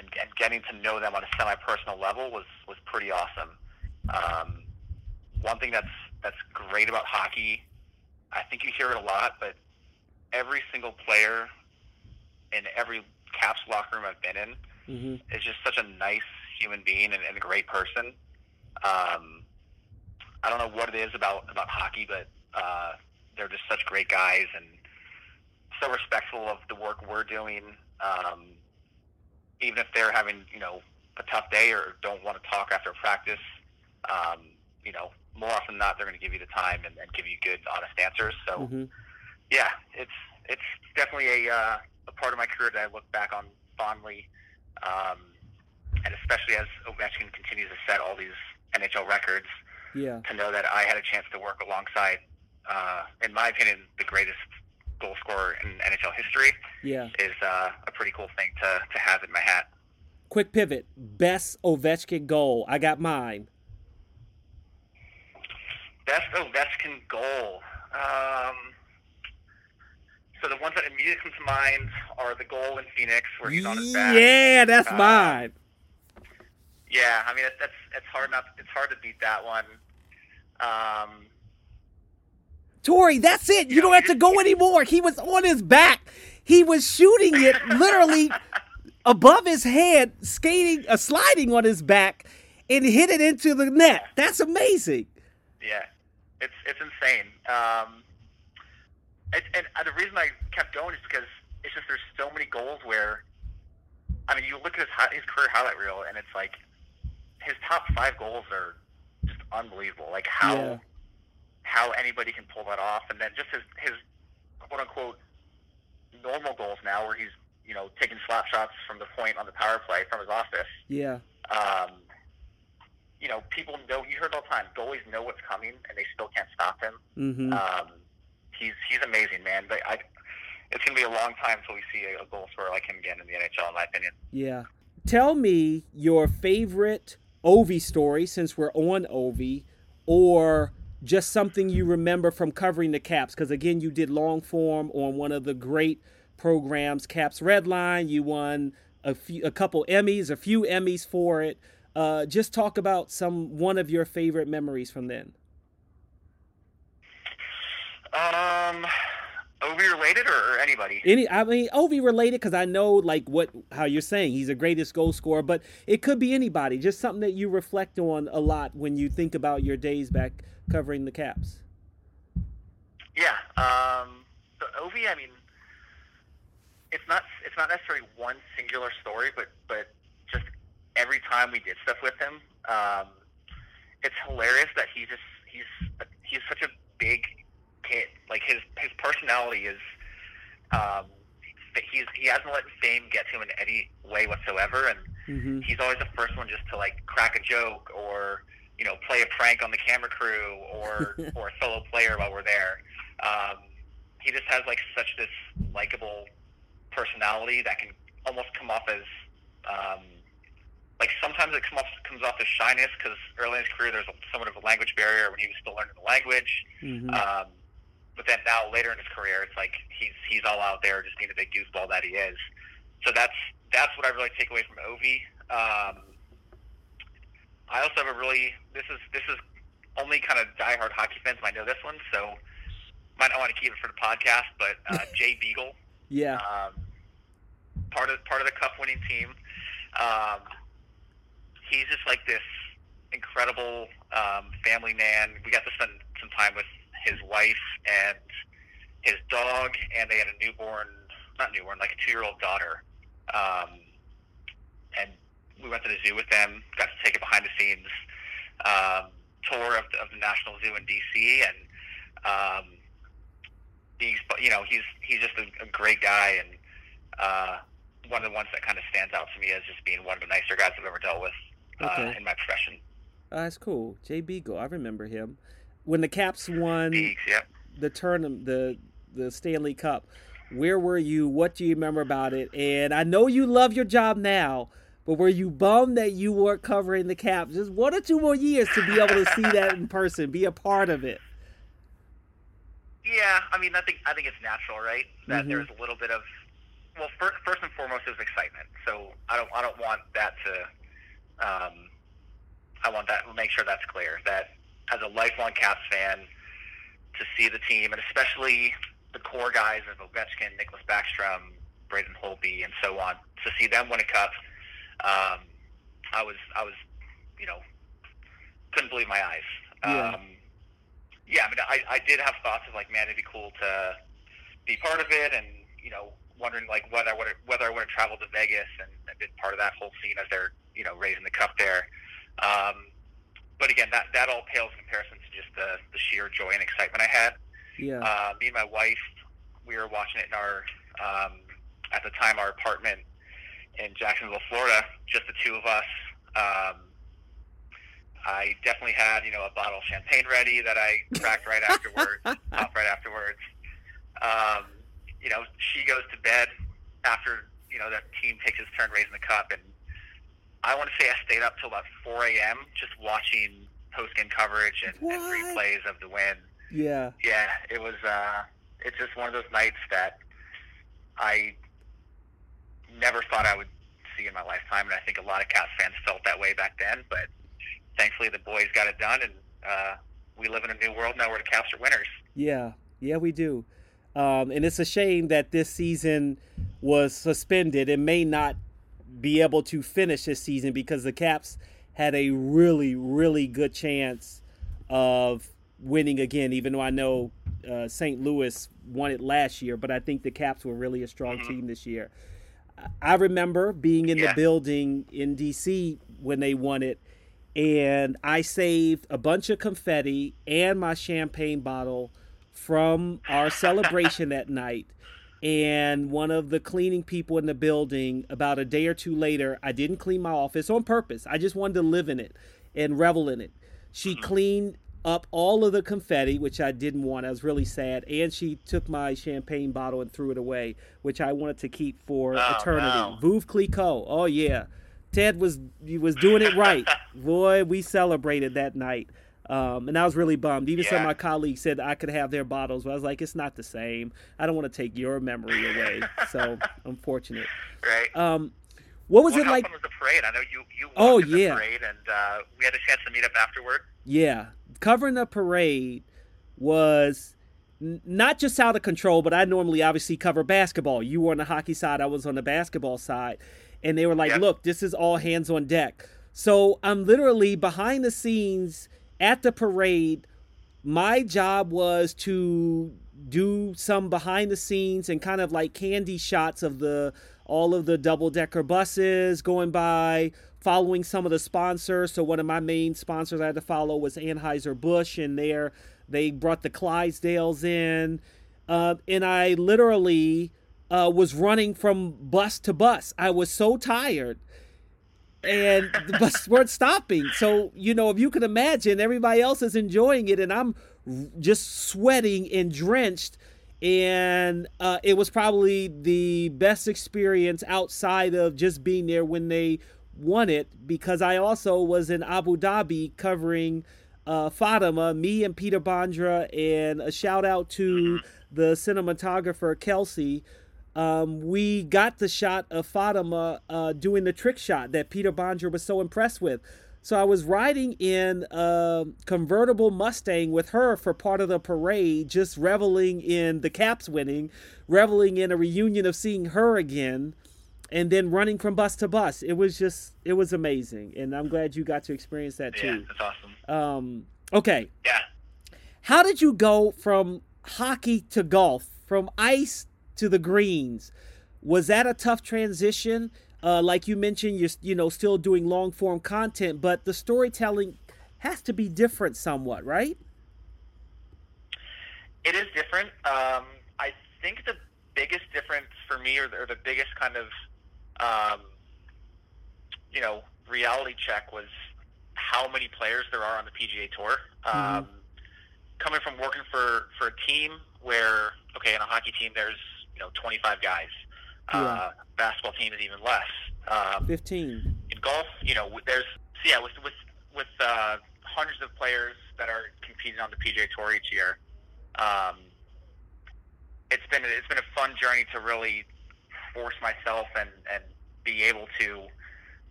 and, and getting to know them on a semi-personal level was was pretty awesome. Um, one thing that's that's great about hockey, I think you hear it a lot, but every single player in every Caps locker room I've been in hmm is just such a nice human being and, and a great person. Um, I don't know what it is about about hockey, but uh, they're just such great guys and so respectful of the work we're doing. Um, even if they're having you know a tough day or don't want to talk after practice, um, you know, more often than not, they're going to give you the time and, and give you good, honest answers. So, Mm-hmm. yeah, it's it's definitely a uh, a part of my career that I look back on fondly, um, and especially as Ovechkin continues to set all these NHL records, Yeah. to know that I had a chance to work alongside, uh, in my opinion, the greatest goal scorer in NHL history Yeah. is uh, a pretty cool thing to, to have in my hat. Quick pivot. Best Ovechkin goal. I got mine. Best Ovechkin goal. Um, so the ones that immediately come to mind are the goal in Phoenix where he's on his back. Yeah, that's Uh, mine. Yeah, I mean that's it's hard not it's hard to beat that one. Um, Tori, that's it. You don't have to go anymore. He was on his back. He was shooting it literally above his head, skating, uh, sliding on his back, and hit it into the net. That's amazing. yeah, it's it's insane. Um, it, and uh, the reason I kept going is because it's just there's so many goals where, I mean, you look at his his career highlight reel and it's like his top five goals are just unbelievable. Like how Yeah. How anybody can pull that off, and then just his his quote unquote normal goals now, where he's you know taking slap shots from the point on the power play from his office. Yeah. Um, you know, people know you heard all the time. Goalies know what's coming, and they still can't stop him. Mm-hmm. Um, he's he's amazing, man. But I, it's gonna be a long time until we see a, a goal scorer like him again in the NHL, in my opinion. Yeah. Tell me your favorite Ovi story since we're on Ovi, or just something you remember from covering the Caps. Because again, you did long form on one of the great programs, Caps Redline. You won a few, a couple Emmys, a few Emmys for it. Uh, just talk about some one of your favorite memories from then. Um, OV related or, anybody? Any, I mean, Ovi related because I know like what how you're saying he's the greatest goal scorer, but it could be anybody. Just something that you reflect on a lot when you think about your days back covering the Caps. Yeah. Um, so OV, I mean, it's not it's not necessarily one singular story, but but just every time we did stuff with him, um, it's hilarious that he just he's he's a big kid. Like his his personality is, um, he's he hasn't let fame get to him in any way whatsoever, and Mm-hmm. he's always the first one just to like crack a joke or you know play a prank on the camera crew or or a fellow player while we're there. Um, he just has like such this likable personality that can almost come off as um, like sometimes it come off, comes off as shyness because early in his career there's a, somewhat of a language barrier when he was still learning the language. Mm-hmm. Um, but then now later in his career, it's like he's he's all out there just being the big goofball that he is. So that's that's what I really take away from Ovi. Um, I also have a really this is this is only kind of diehard hockey fans might know this one, so might not want to keep it for the podcast. But uh, Jay Beagle, Yeah. um, part of part of the cup winning team. Um, he's just like this incredible um, family man. We got to spend some time with his wife and his dog, and they had a newborn, not newborn, like a two year old daughter. Um, and we went to the zoo with them, got to take a behind the scenes um, tour of the, of the National Zoo in DC, and um, he's you know he's he's just a, a great guy and uh, one of the ones that kind of stands out to me as just being one of the nicer guys I've ever dealt with uh, Okay. in my profession. Oh, that's cool. Jay Beagle, I remember him when the Caps won Beaks, yep. the tournament, the the Stanley Cup. Where were you? What do you remember about it? And I know you love your job now, but were you bummed that you weren't covering the Caps just one or two more years to be able to see that in person, be a part of it? Yeah, I mean, I think I think it's natural, right? That Mhm. there's a little bit of well, first, first and foremost is excitement. So I don't I don't want that to um, I want that make sure that's clear that as a lifelong Caps fan to see the team and especially the core guys of Ovechkin, Nicklas Backstrom, Braden Holtby, and so on to see them win a cup. Um, I was I was you know couldn't believe my eyes. Yeah. Um, yeah, I mean, I, I did have thoughts of like, man, it'd be cool to be part of it, and you know, wondering like whether I would whether I would have traveled to Vegas and, and been part of that whole scene as they're you you know, raising the cup there. Um, but again, that that all pales in comparison to just the the sheer joy and excitement I had. Yeah. Uh, me and my wife, we were watching it in our um, at the time our apartment in Jacksonville, Florida, just the two of us. Um, I definitely had, you know, a bottle of champagne ready that I cracked right afterwards, popped right afterwards. Um, you know, she goes to bed after, you know, that team takes its turn raising the cup. And I want to say I stayed up till about 4 a.m. just watching post-game coverage and, and replays of the win. Yeah. Yeah, it was, uh, it's just one of those nights that I never thought I would see in my lifetime. And I think a lot of Caps fans felt that way back then. But thankfully, the boys got it done, and uh, we live in a new world now where the Caps are winners. Yeah, yeah, we do. Um, and it's a shame that this season was suspended It may not be able to finish this season because the Caps had a really, really good chance of winning again, even though I know uh, St. Louis won it last year, but I think the Caps were really a strong Mhm. team this year. I remember being in the building in DC when they won it, and I saved a bunch of confetti and my champagne bottle from our celebration that night. And one of the cleaning people in the building, about a day or two later, I didn't clean my office on purpose. I just wanted to live in it and revel in it. She mm-hmm. cleaned up all of the confetti, which I didn't want. I was really sad. And she took my champagne bottle and threw it away, which I wanted to keep for Oh, eternity. no. Veuve Clicquot. Oh yeah, Ted was he was doing it right. Boy, we celebrated that night. Um, and I was really bummed. Even some of my colleagues said I could have their bottles, but I was like, it's not the same. I don't want to take your memory away. so unfortunate. Right? Um, what was well, it like? was the parade? I know you you Oh, yeah. parade, and uh, we had a chance to meet up afterward. Yeah, covering the parade was n- not just out of control, but I normally obviously cover basketball. You were on the hockey side, I was on the basketball side. And they were like, Yep. look, this is all hands on deck. So I'm literally behind the scenes at the parade. My job was to do some behind the scenes and kind of like candy shots of the all of the double decker buses going by, following some of the sponsors. So one of my main sponsors I had to follow was Anheuser Busch, and there they brought the Clydesdales in, uh, and I literally uh, was running from bus to bus. I was so tired. And the buses weren't stopping. So, you know, if you can imagine, everybody else is enjoying it, and I'm just sweating and drenched and uh, it was probably the best experience outside of just being there when they won it because I also was in Abu Dhabi covering uh, Fatima, me and Peter Bondra, and a shout out to the cinematographer Kelsey. Um, we got the shot of Fatima uh, doing the trick shot that Peter Bondra was so impressed with. So I was riding in a convertible Mustang with her for part of the parade, just reveling in the Caps winning, reveling in a reunion of seeing her again, and then running from bus to bus. It was just, it was amazing, and I'm glad you got to experience that too. Yeah, that's awesome. Um, okay, Yeah. how did you go from hockey to golf, from ice to the greens? Was that a tough transition? Uh, like you mentioned, you're you know still doing long form content, but the storytelling has to be different somewhat, right? It is different. Um, I think the biggest difference for me, or the, or the biggest kind of, um, you know, reality check was how many players there are on the PGA Tour. Um, coming from working for for a team where, okay, in a hockey team, there's you know 25 guys. Uh, basketball team is even less. Um, Fifteen. in golf, you know, there's yeah, with with with uh, hundreds of players that are competing on the PGA Tour each year. Um, it's been it's been a fun journey to really force myself and and be able to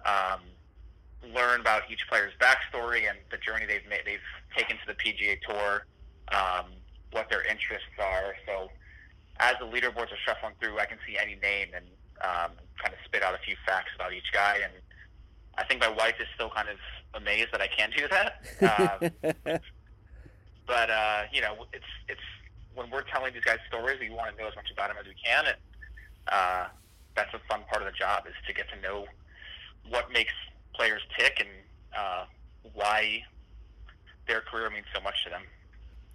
um, learn about each player's backstory and the journey they've made they've taken to the PGA Tour, um, what their interests are. So as the leaderboards are shuffling through, I can see any name and um, kind of spit out a few facts about each guy. And I think my wife is still kind of amazed that I can do that. Um, but uh, you know, it's it's when we're telling these guys stories, we want to know as much about them as we can, and uh, that's a fun part of the job is to get to know what makes players tick and uh, why their career means so much to them.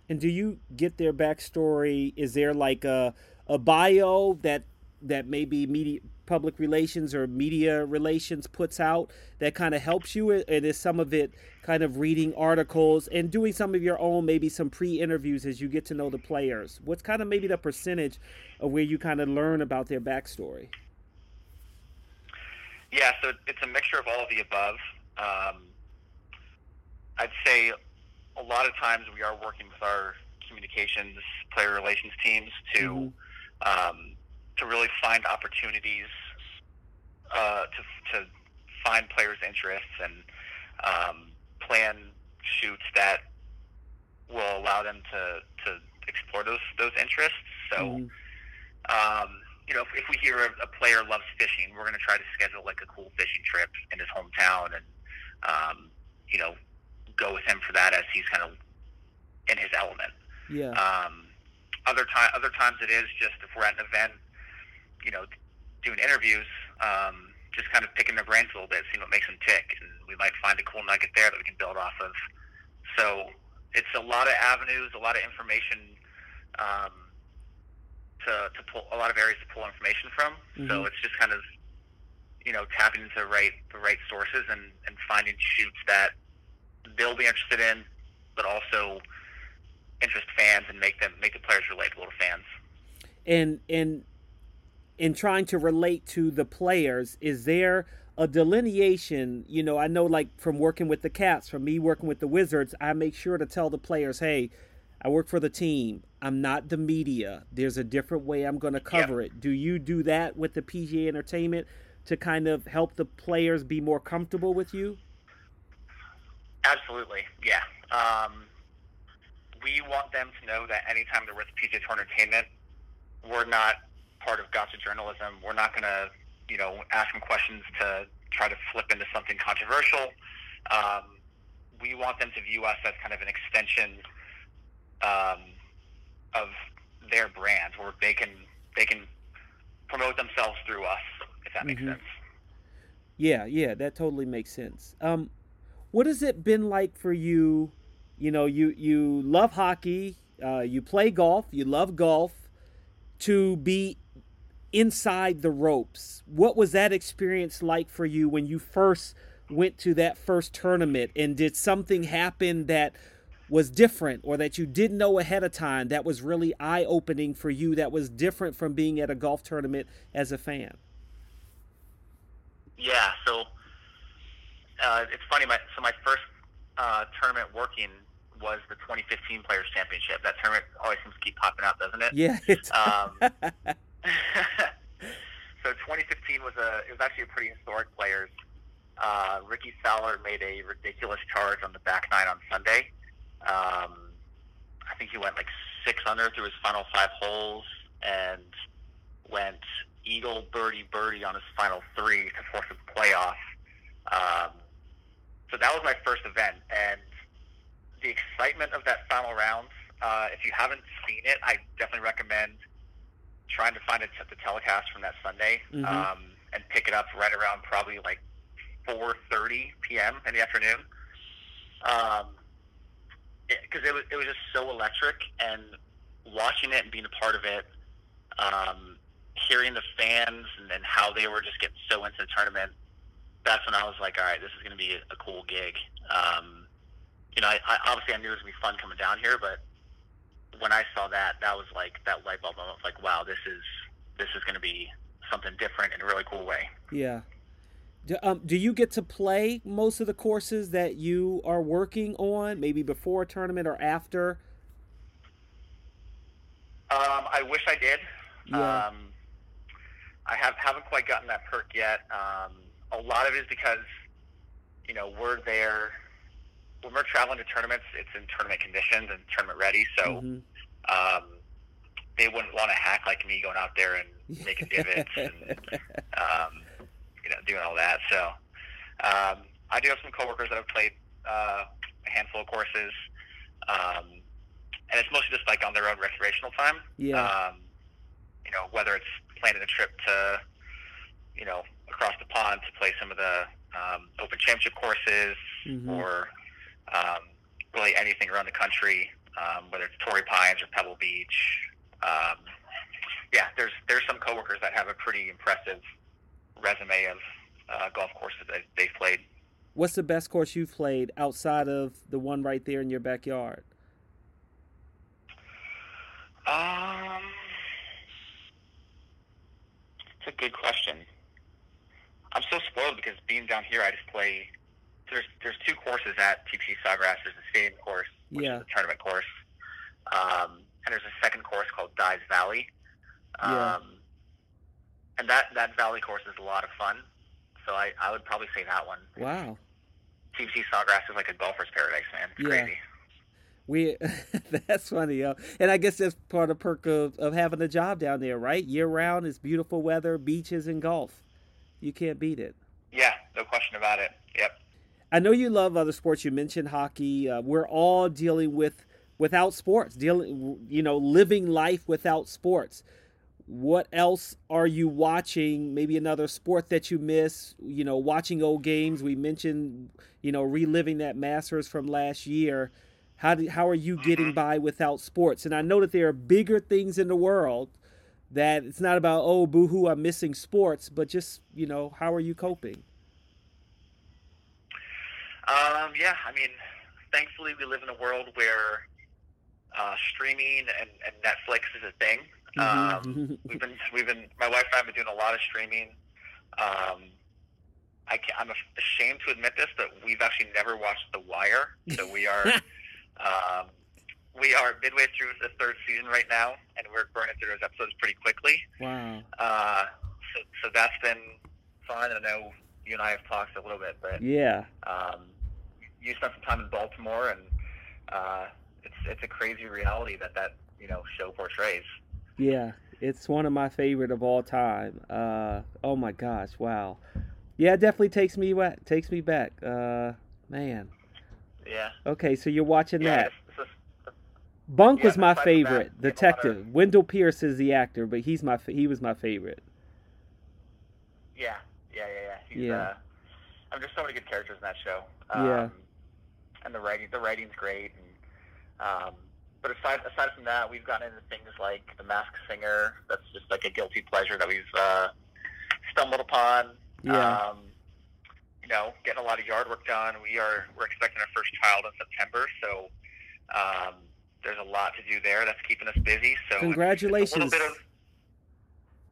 And do you get their backstory? Is there like a a bio that that maybe media public relations or media relations puts out that kind of helps you? And is some of it kind of reading articles and doing some of your own maybe some pre-interviews as you get to know the players? What's kind of maybe the percentage of where you kind of learn about their backstory? Yeah so it's a mixture of all of the above. Um, i'd say a lot of times we are working with our communications player relations teams to mm-hmm. um, to really find opportunities uh, to to find players' interests and um, plan shoots that will allow them to to explore those those interests. So. Mm-hmm. Um, you know, if, if we hear a, a player loves fishing, we're going to try to schedule like a cool fishing trip in his hometown, and um, you know, go with him for that as he's kind of in his element. Yeah. Um, other time, other times it is just if we're at an event, you know, doing interviews, um, just kind of picking their brains a little bit, seeing what makes them tick, and we might find a cool nugget there that we can build off of. So it's a lot of avenues, a lot of information um, to to pull, a lot of areas to pull information from. Mm-hmm. So it's just kind of you know tapping into the right the right sources and and finding shoots that they'll be interested in, but also interest fans and make them make the players relatable to fans. And and in trying to relate to the players, is there a delineation? You know, I know like from working with the Caps, from me working with the Wizards, I make sure to tell the players, hey, I work for the team. I'm not the media. There's a different way I'm going to cover it. Do you do that with the PGA Entertainment to kind of help the players be more comfortable with you? Absolutely, yeah. Um, we want them to know that anytime they're with PGA Tour Entertainment, we're not part of gotcha journalism. We're not going to, you know, ask them questions to try to flip into something controversial. Um, we want them to view us as kind of an extension um, of their brand, where they can they can promote themselves through us, if that makes mm-hmm. sense. Yeah, yeah, that totally makes sense. Um, what has it been like for you? You know, you you love hockey, uh, you play golf, you love golf. To be inside the ropes, what was that experience like for you when you first went to that first tournament? And did something happen that was different or that you didn't know ahead of time that was really eye opening for you that was different from being at a golf tournament as a fan? Yeah, so uh, it's funny. My so my first uh, tournament working was the 2015 Players Championship. That tournament always seems to keep popping up, doesn't it? Yeah. Um, so 2015 was a it was actually a pretty historic Players. Uh, Rickie Fowler made a ridiculous charge on the back nine on Sunday. Um, I think he went like six under through his final five holes and went eagle birdie birdie on his final three to force a playoff. Um, so that was my first event, and the excitement of that final round. Uh, if you haven't seen it, I definitely recommend trying to find it at the telecast from that Sunday mm-hmm. um, and pick it up right around probably like 4:30 p.m. in the afternoon. Um, because it, it was it was just so electric and watching it and being a part of it, um, hearing the fans and, and how they were just getting so into the tournament that's when I was like, all right, this is going to be a, cool gig. Um, you know, I, I, obviously I knew it was going to be fun coming down here, but when I saw that, that was like that light bulb moment. Like, wow, this is this is going to be something different in a really cool way. Yeah. Do, um, do you get to play most of the courses that you are working on, maybe before a tournament or after? Um, I wish I did. Yeah. Um, I have haven't quite gotten that perk yet. Um, a lot of it is because you know we're there when we're traveling to tournaments. It's in tournament conditions and tournament ready, so mm-hmm. um, they wouldn't want to hack like me going out there and making divots and um, you know doing all that. So um, I do have some coworkers that have played uh, a handful of courses, um, and it's mostly just like on their own recreational time. Yeah. Um, you know, whether it's planning a trip to you know across the pond to play some of the um, Open Championship courses Mhm. or um, really anything around the country, um, whether it's Torrey Pines or Pebble Beach. Um, yeah, there's there's some coworkers that have a pretty impressive resume of uh, golf courses that they've played. What's the best course you've played outside of the one right there in your backyard? Um, it's a good question. I'm so spoiled because being down here, I just play. There's there's two courses at TPC Sawgrass. There's the stadium course, which Yeah. is the tournament course, um, and there's a second course called Dye's Valley. Um, Yeah. And that that valley course is a lot of fun. So I, I would probably say that one. Wow. TPC Sawgrass is like a golfer's paradise, man. It's Yeah. crazy. We that's funny, uh, and I guess that's part of perk of, of having a job down there, right? Year round, it's beautiful weather, beaches, and golf. You can't beat it. Yeah, no question about it. Yep. I know you love other sports. You mentioned hockey. Uh, we're all dealing with without sports, dealing, you know, living life without sports. What else are you watching? Maybe another sport that you miss. You know, watching old games. We mentioned, you know, reliving that Masters from last year. How do, how are you getting by without sports? And I know that there are bigger things in the world that it's not about oh boohoo I'm missing sports, but just you know how are you coping? Um, yeah, I mean, thankfully we live in a world where uh, streaming and, and Netflix is a thing. Um, we've been we've been my wife and I have been doing a lot of streaming. Um, I I'm ashamed to admit this, but we've actually never watched The Wire. So we are um, we are midway through the third season right now, and we're burning through those episodes pretty quickly. wow. Uh, so, so that's been fun. I know you and I have talked a little bit, but Yeah. um, you spent some time in Baltimore, and uh, it's it's a crazy reality that that you know show portrays. Yeah, it's one of my favorite of all time. Uh, oh my gosh, wow. Yeah, it definitely takes me back. Takes me back. Uh, man. Yeah, Okay, so you're watching yeah. that. Bunk yeah, was my favorite we have a lot detective. Wendell Pierce is the actor, but he's my fa- he was my favorite. yeah, yeah, yeah, yeah. He's, Yeah. Uh, I mean, there's so many good characters in that show. Yeah. Um, And the writing, the writing's great. And, um, but aside aside from that, we've gotten into things like The Masked Singer. That's just like a guilty pleasure that we've uh, stumbled upon. Yeah. Um, you know, getting a lot of yard work done. We are we're expecting our first child in September, so um, there's a lot to do there. That's keeping us busy. So it's Congratulations. bit of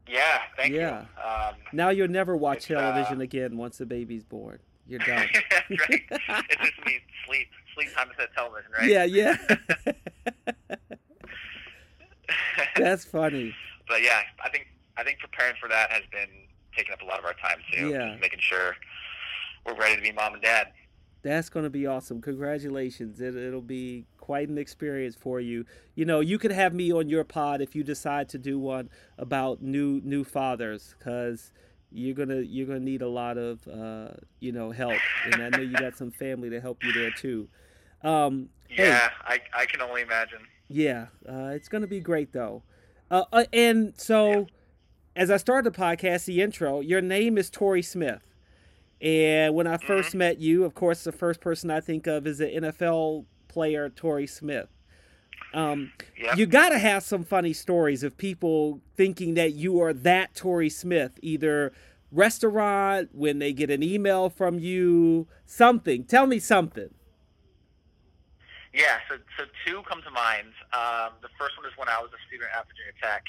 yeah, thank Yeah. you. Um, Now you'll never watch It's, uh, television again once the baby's born. You're done. that's right. It's just me sleep sleep time instead of television, right? Yeah, yeah. That's funny. but yeah, I think I think preparing for that has been taking up a lot of our time too. Yeah. Just making sure we're ready to be mom and dad. That's going to be awesome. Congratulations. It, it'll be quite an experience for you. You know, you could have me on your pod if you decide to do one about new new fathers cuz you're going to you're to need a lot of uh, you know, help. And I know you got some family to help you there too. Um hey, Yeah, I I can only imagine. yeah, uh, it's going to be great though. Uh, uh, and so, as I start the podcast, the intro, your name is Tori Smith. And when I 1st met you, of course, the first person I think of is the NFL player Torrey Smith. Um, Yep. You got to have some funny stories of people thinking that you are that Torrey Smith, either restaurant, when they get an email from you, something. Tell me something. Yeah, so so two come to mind. Um, the first one is when I was a student at Virginia Tech.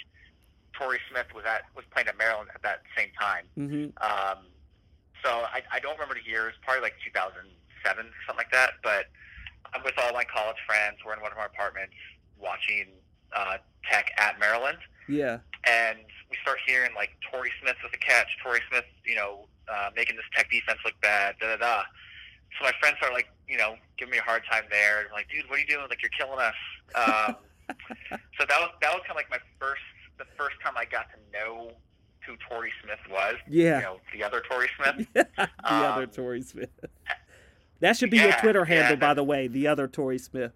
Torrey Smith was at was playing at Maryland at that same time. hmm Um, so I, I don't remember the year. It was probably like 2007 something like that. But I'm with all my college friends. We're in one of our apartments watching uh, Tech at Maryland, Yeah. and we start hearing like Torrey Smith with a catch. Torrey Smith, you know, uh, making this Tech defense look bad. Da da da. So my friends are like, you know, giving me a hard time there. They're like, dude, what are you doing? Like, you're killing us. Um, so that was that was kind of like my first the first time I got to know who Torrey Smith was. Yeah. You know, the other Torrey Smith. the Um, other Tory Smith. That should be your yeah, Twitter yeah, handle, by the way. The other Tory Smith.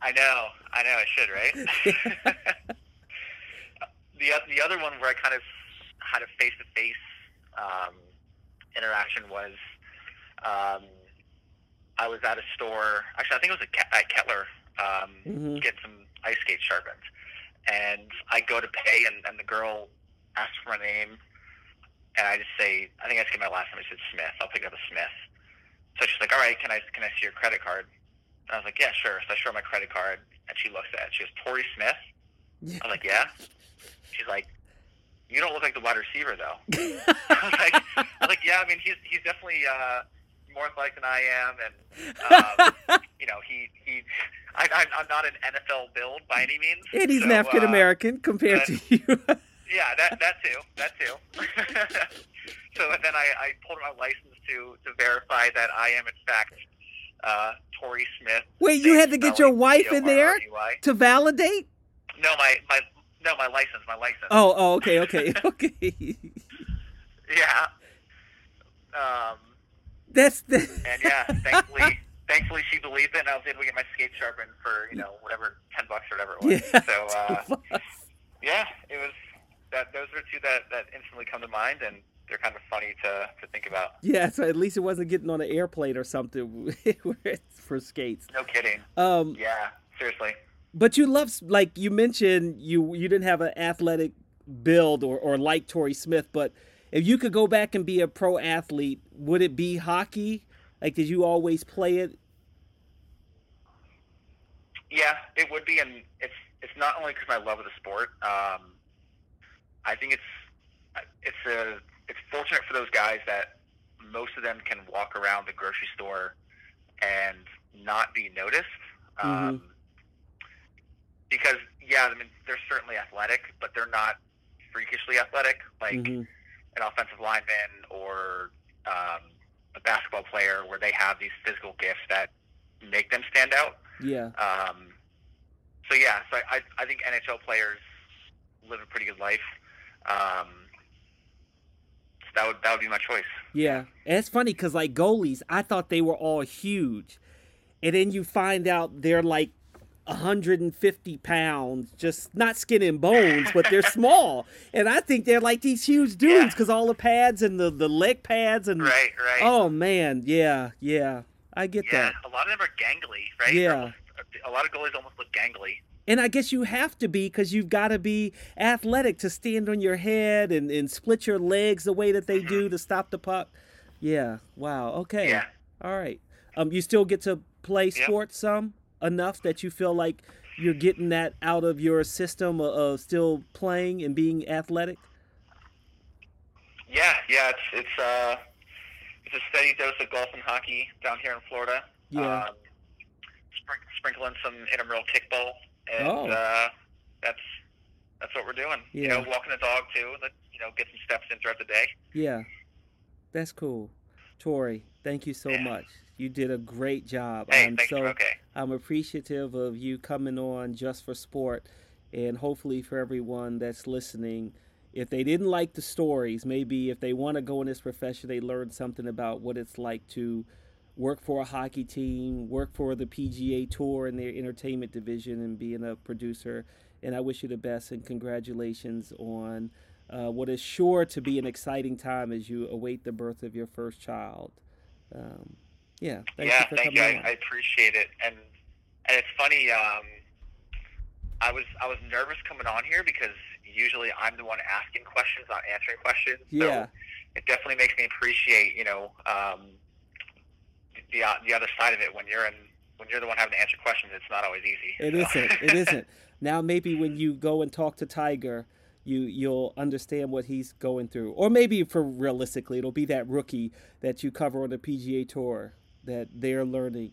I know, I know, I should, right? the the other one where I kind of had a face to face interaction was um, I was at a store. Actually, I think it was at, at Kettler um, Mhm. getting some ice skate sharpened, and I go to pay, and, and the girl asks for my name, and I just say, I think I just get my last name. I said Smith. I'll pick up a Smith. So she's like, all right, can I can I see your credit card? And I was like, yeah, sure. So I show her my credit card, and she looks at it. She goes, Tori Smith. I was like, yeah. She's like, you don't look like the wide receiver though. I was like, I was like, yeah. I mean, he's he's definitely uh, more athletic than I am, and um, you know, he he. I, I'm, I'm not an NFL build by any means. and he's so, an African uh, American compared but- to you. yeah, that that too, that too. so then I, I pulled my license to to verify that I am in fact uh, Torrey Smith. Wait, you had to get your wife in there to validate? No, my my no, my license, my license. Oh, oh, okay, okay, okay. Yeah. Um, That's the. and yeah, thankfully, thankfully she believed it, and I was able to get my skate sharpened for you know whatever ten bucks or whatever it was. Yeah. So uh, yeah, it was that. Those are two that that instantly come to mind, and they're kind of funny to to think about. Yeah, so at least it wasn't getting on an airplane or something for skates. No kidding. Um, Yeah, seriously. but you love like you mentioned you you didn't have an athletic build or, or like Torrey Smith, but if you could go back and be a pro athlete, would it be hockey? Like, did you always play it? Yeah, it would be, and it's it's not only because my love of the sport. Um, I think it's it's a it's fortunate for those guys that most of them can walk around the grocery store and not be noticed. Um, because yeah, I mean they're certainly athletic, but they're not freakishly athletic like Mhm. an offensive lineman or um, a basketball player, where they have these physical gifts that make them stand out. Yeah. Um, so yeah, so I, I think NHL players live a pretty good life. Um, so that would that would be my choice. Yeah, and it's funny because like goalies, I thought they were all huge, and then you find out they're like 150 pounds, just not skin and bones, but they're small, and I think they're like these huge dudes Yeah. because all the pads and the the leg pads and Right, right. oh man, yeah, yeah, I get yeah, that, a lot of them are gangly, right? Yeah. A lot of goalies almost look gangly. And I guess you have to be because you've got to be athletic to stand on your head and and split your legs the way that they do to stop the puck. Yeah, wow, okay. Yeah. All right. Um, you still get to play Yep. sports some enough that you feel like you're getting that out of your system of, of still playing and being athletic. Yeah, yeah. It's it's uh it's a steady dose of golf and hockey down here in Florida. Yeah. Um, sprink- sprinkle in some intramural kickball, and Oh. uh, that's that's what we're doing. You know, Yeah. walking the dog too. Let you know, get some steps in throughout the day. Yeah, that's cool. Torrey, thank you so Yeah. much. You did a great job. Hey, I'm thanks so okay. I'm appreciative of you coming on just for sport, and hopefully for everyone that's listening. If they didn't like the stories, maybe if they want to go in this profession, they learn something about what it's like to work for a hockey team, work for the PGA Tour in their entertainment division, and being a producer. And I wish you the best and congratulations on uh, what is sure to be an exciting time as you await the birth of your first child. Um, yeah, thank yeah, you thank you. I. I appreciate it, and and it's funny. Um, I was I was nervous coming on here because usually I'm the one asking questions, not answering questions. Yeah. So it definitely makes me appreciate, you know, um, the uh, the other side of it when you're in when you're the one having to answer questions. It's not always easy. It So- isn't. It isn't. Now maybe when you go and talk to Tiger, you you'll understand what he's going through, or maybe for realistically, it'll be that rookie that you cover on the PGA Tour that they're learning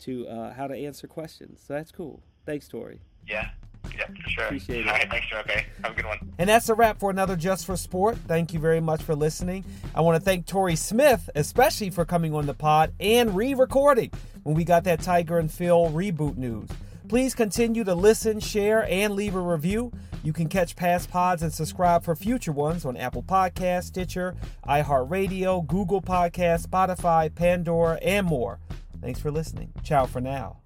to uh, how to answer questions. So that's cool. Thanks, Torrey. yeah, yeah, for sure. Appreciate it. All right, thanks, Joe. Okay, have a good one. And that's a wrap for another Just for Sport. Thank you very much for listening. I want to thank Torrey Smith, especially for coming on the pod and re recording when we got that Tiger and Phil reboot news. Please continue to listen, share, and leave a review. You can catch past pods and subscribe for future ones on Apple Podcasts, Stitcher, iHeartRadio, Google Podcasts, Spotify, Pandora, and more. Thanks for listening. Ciao for now.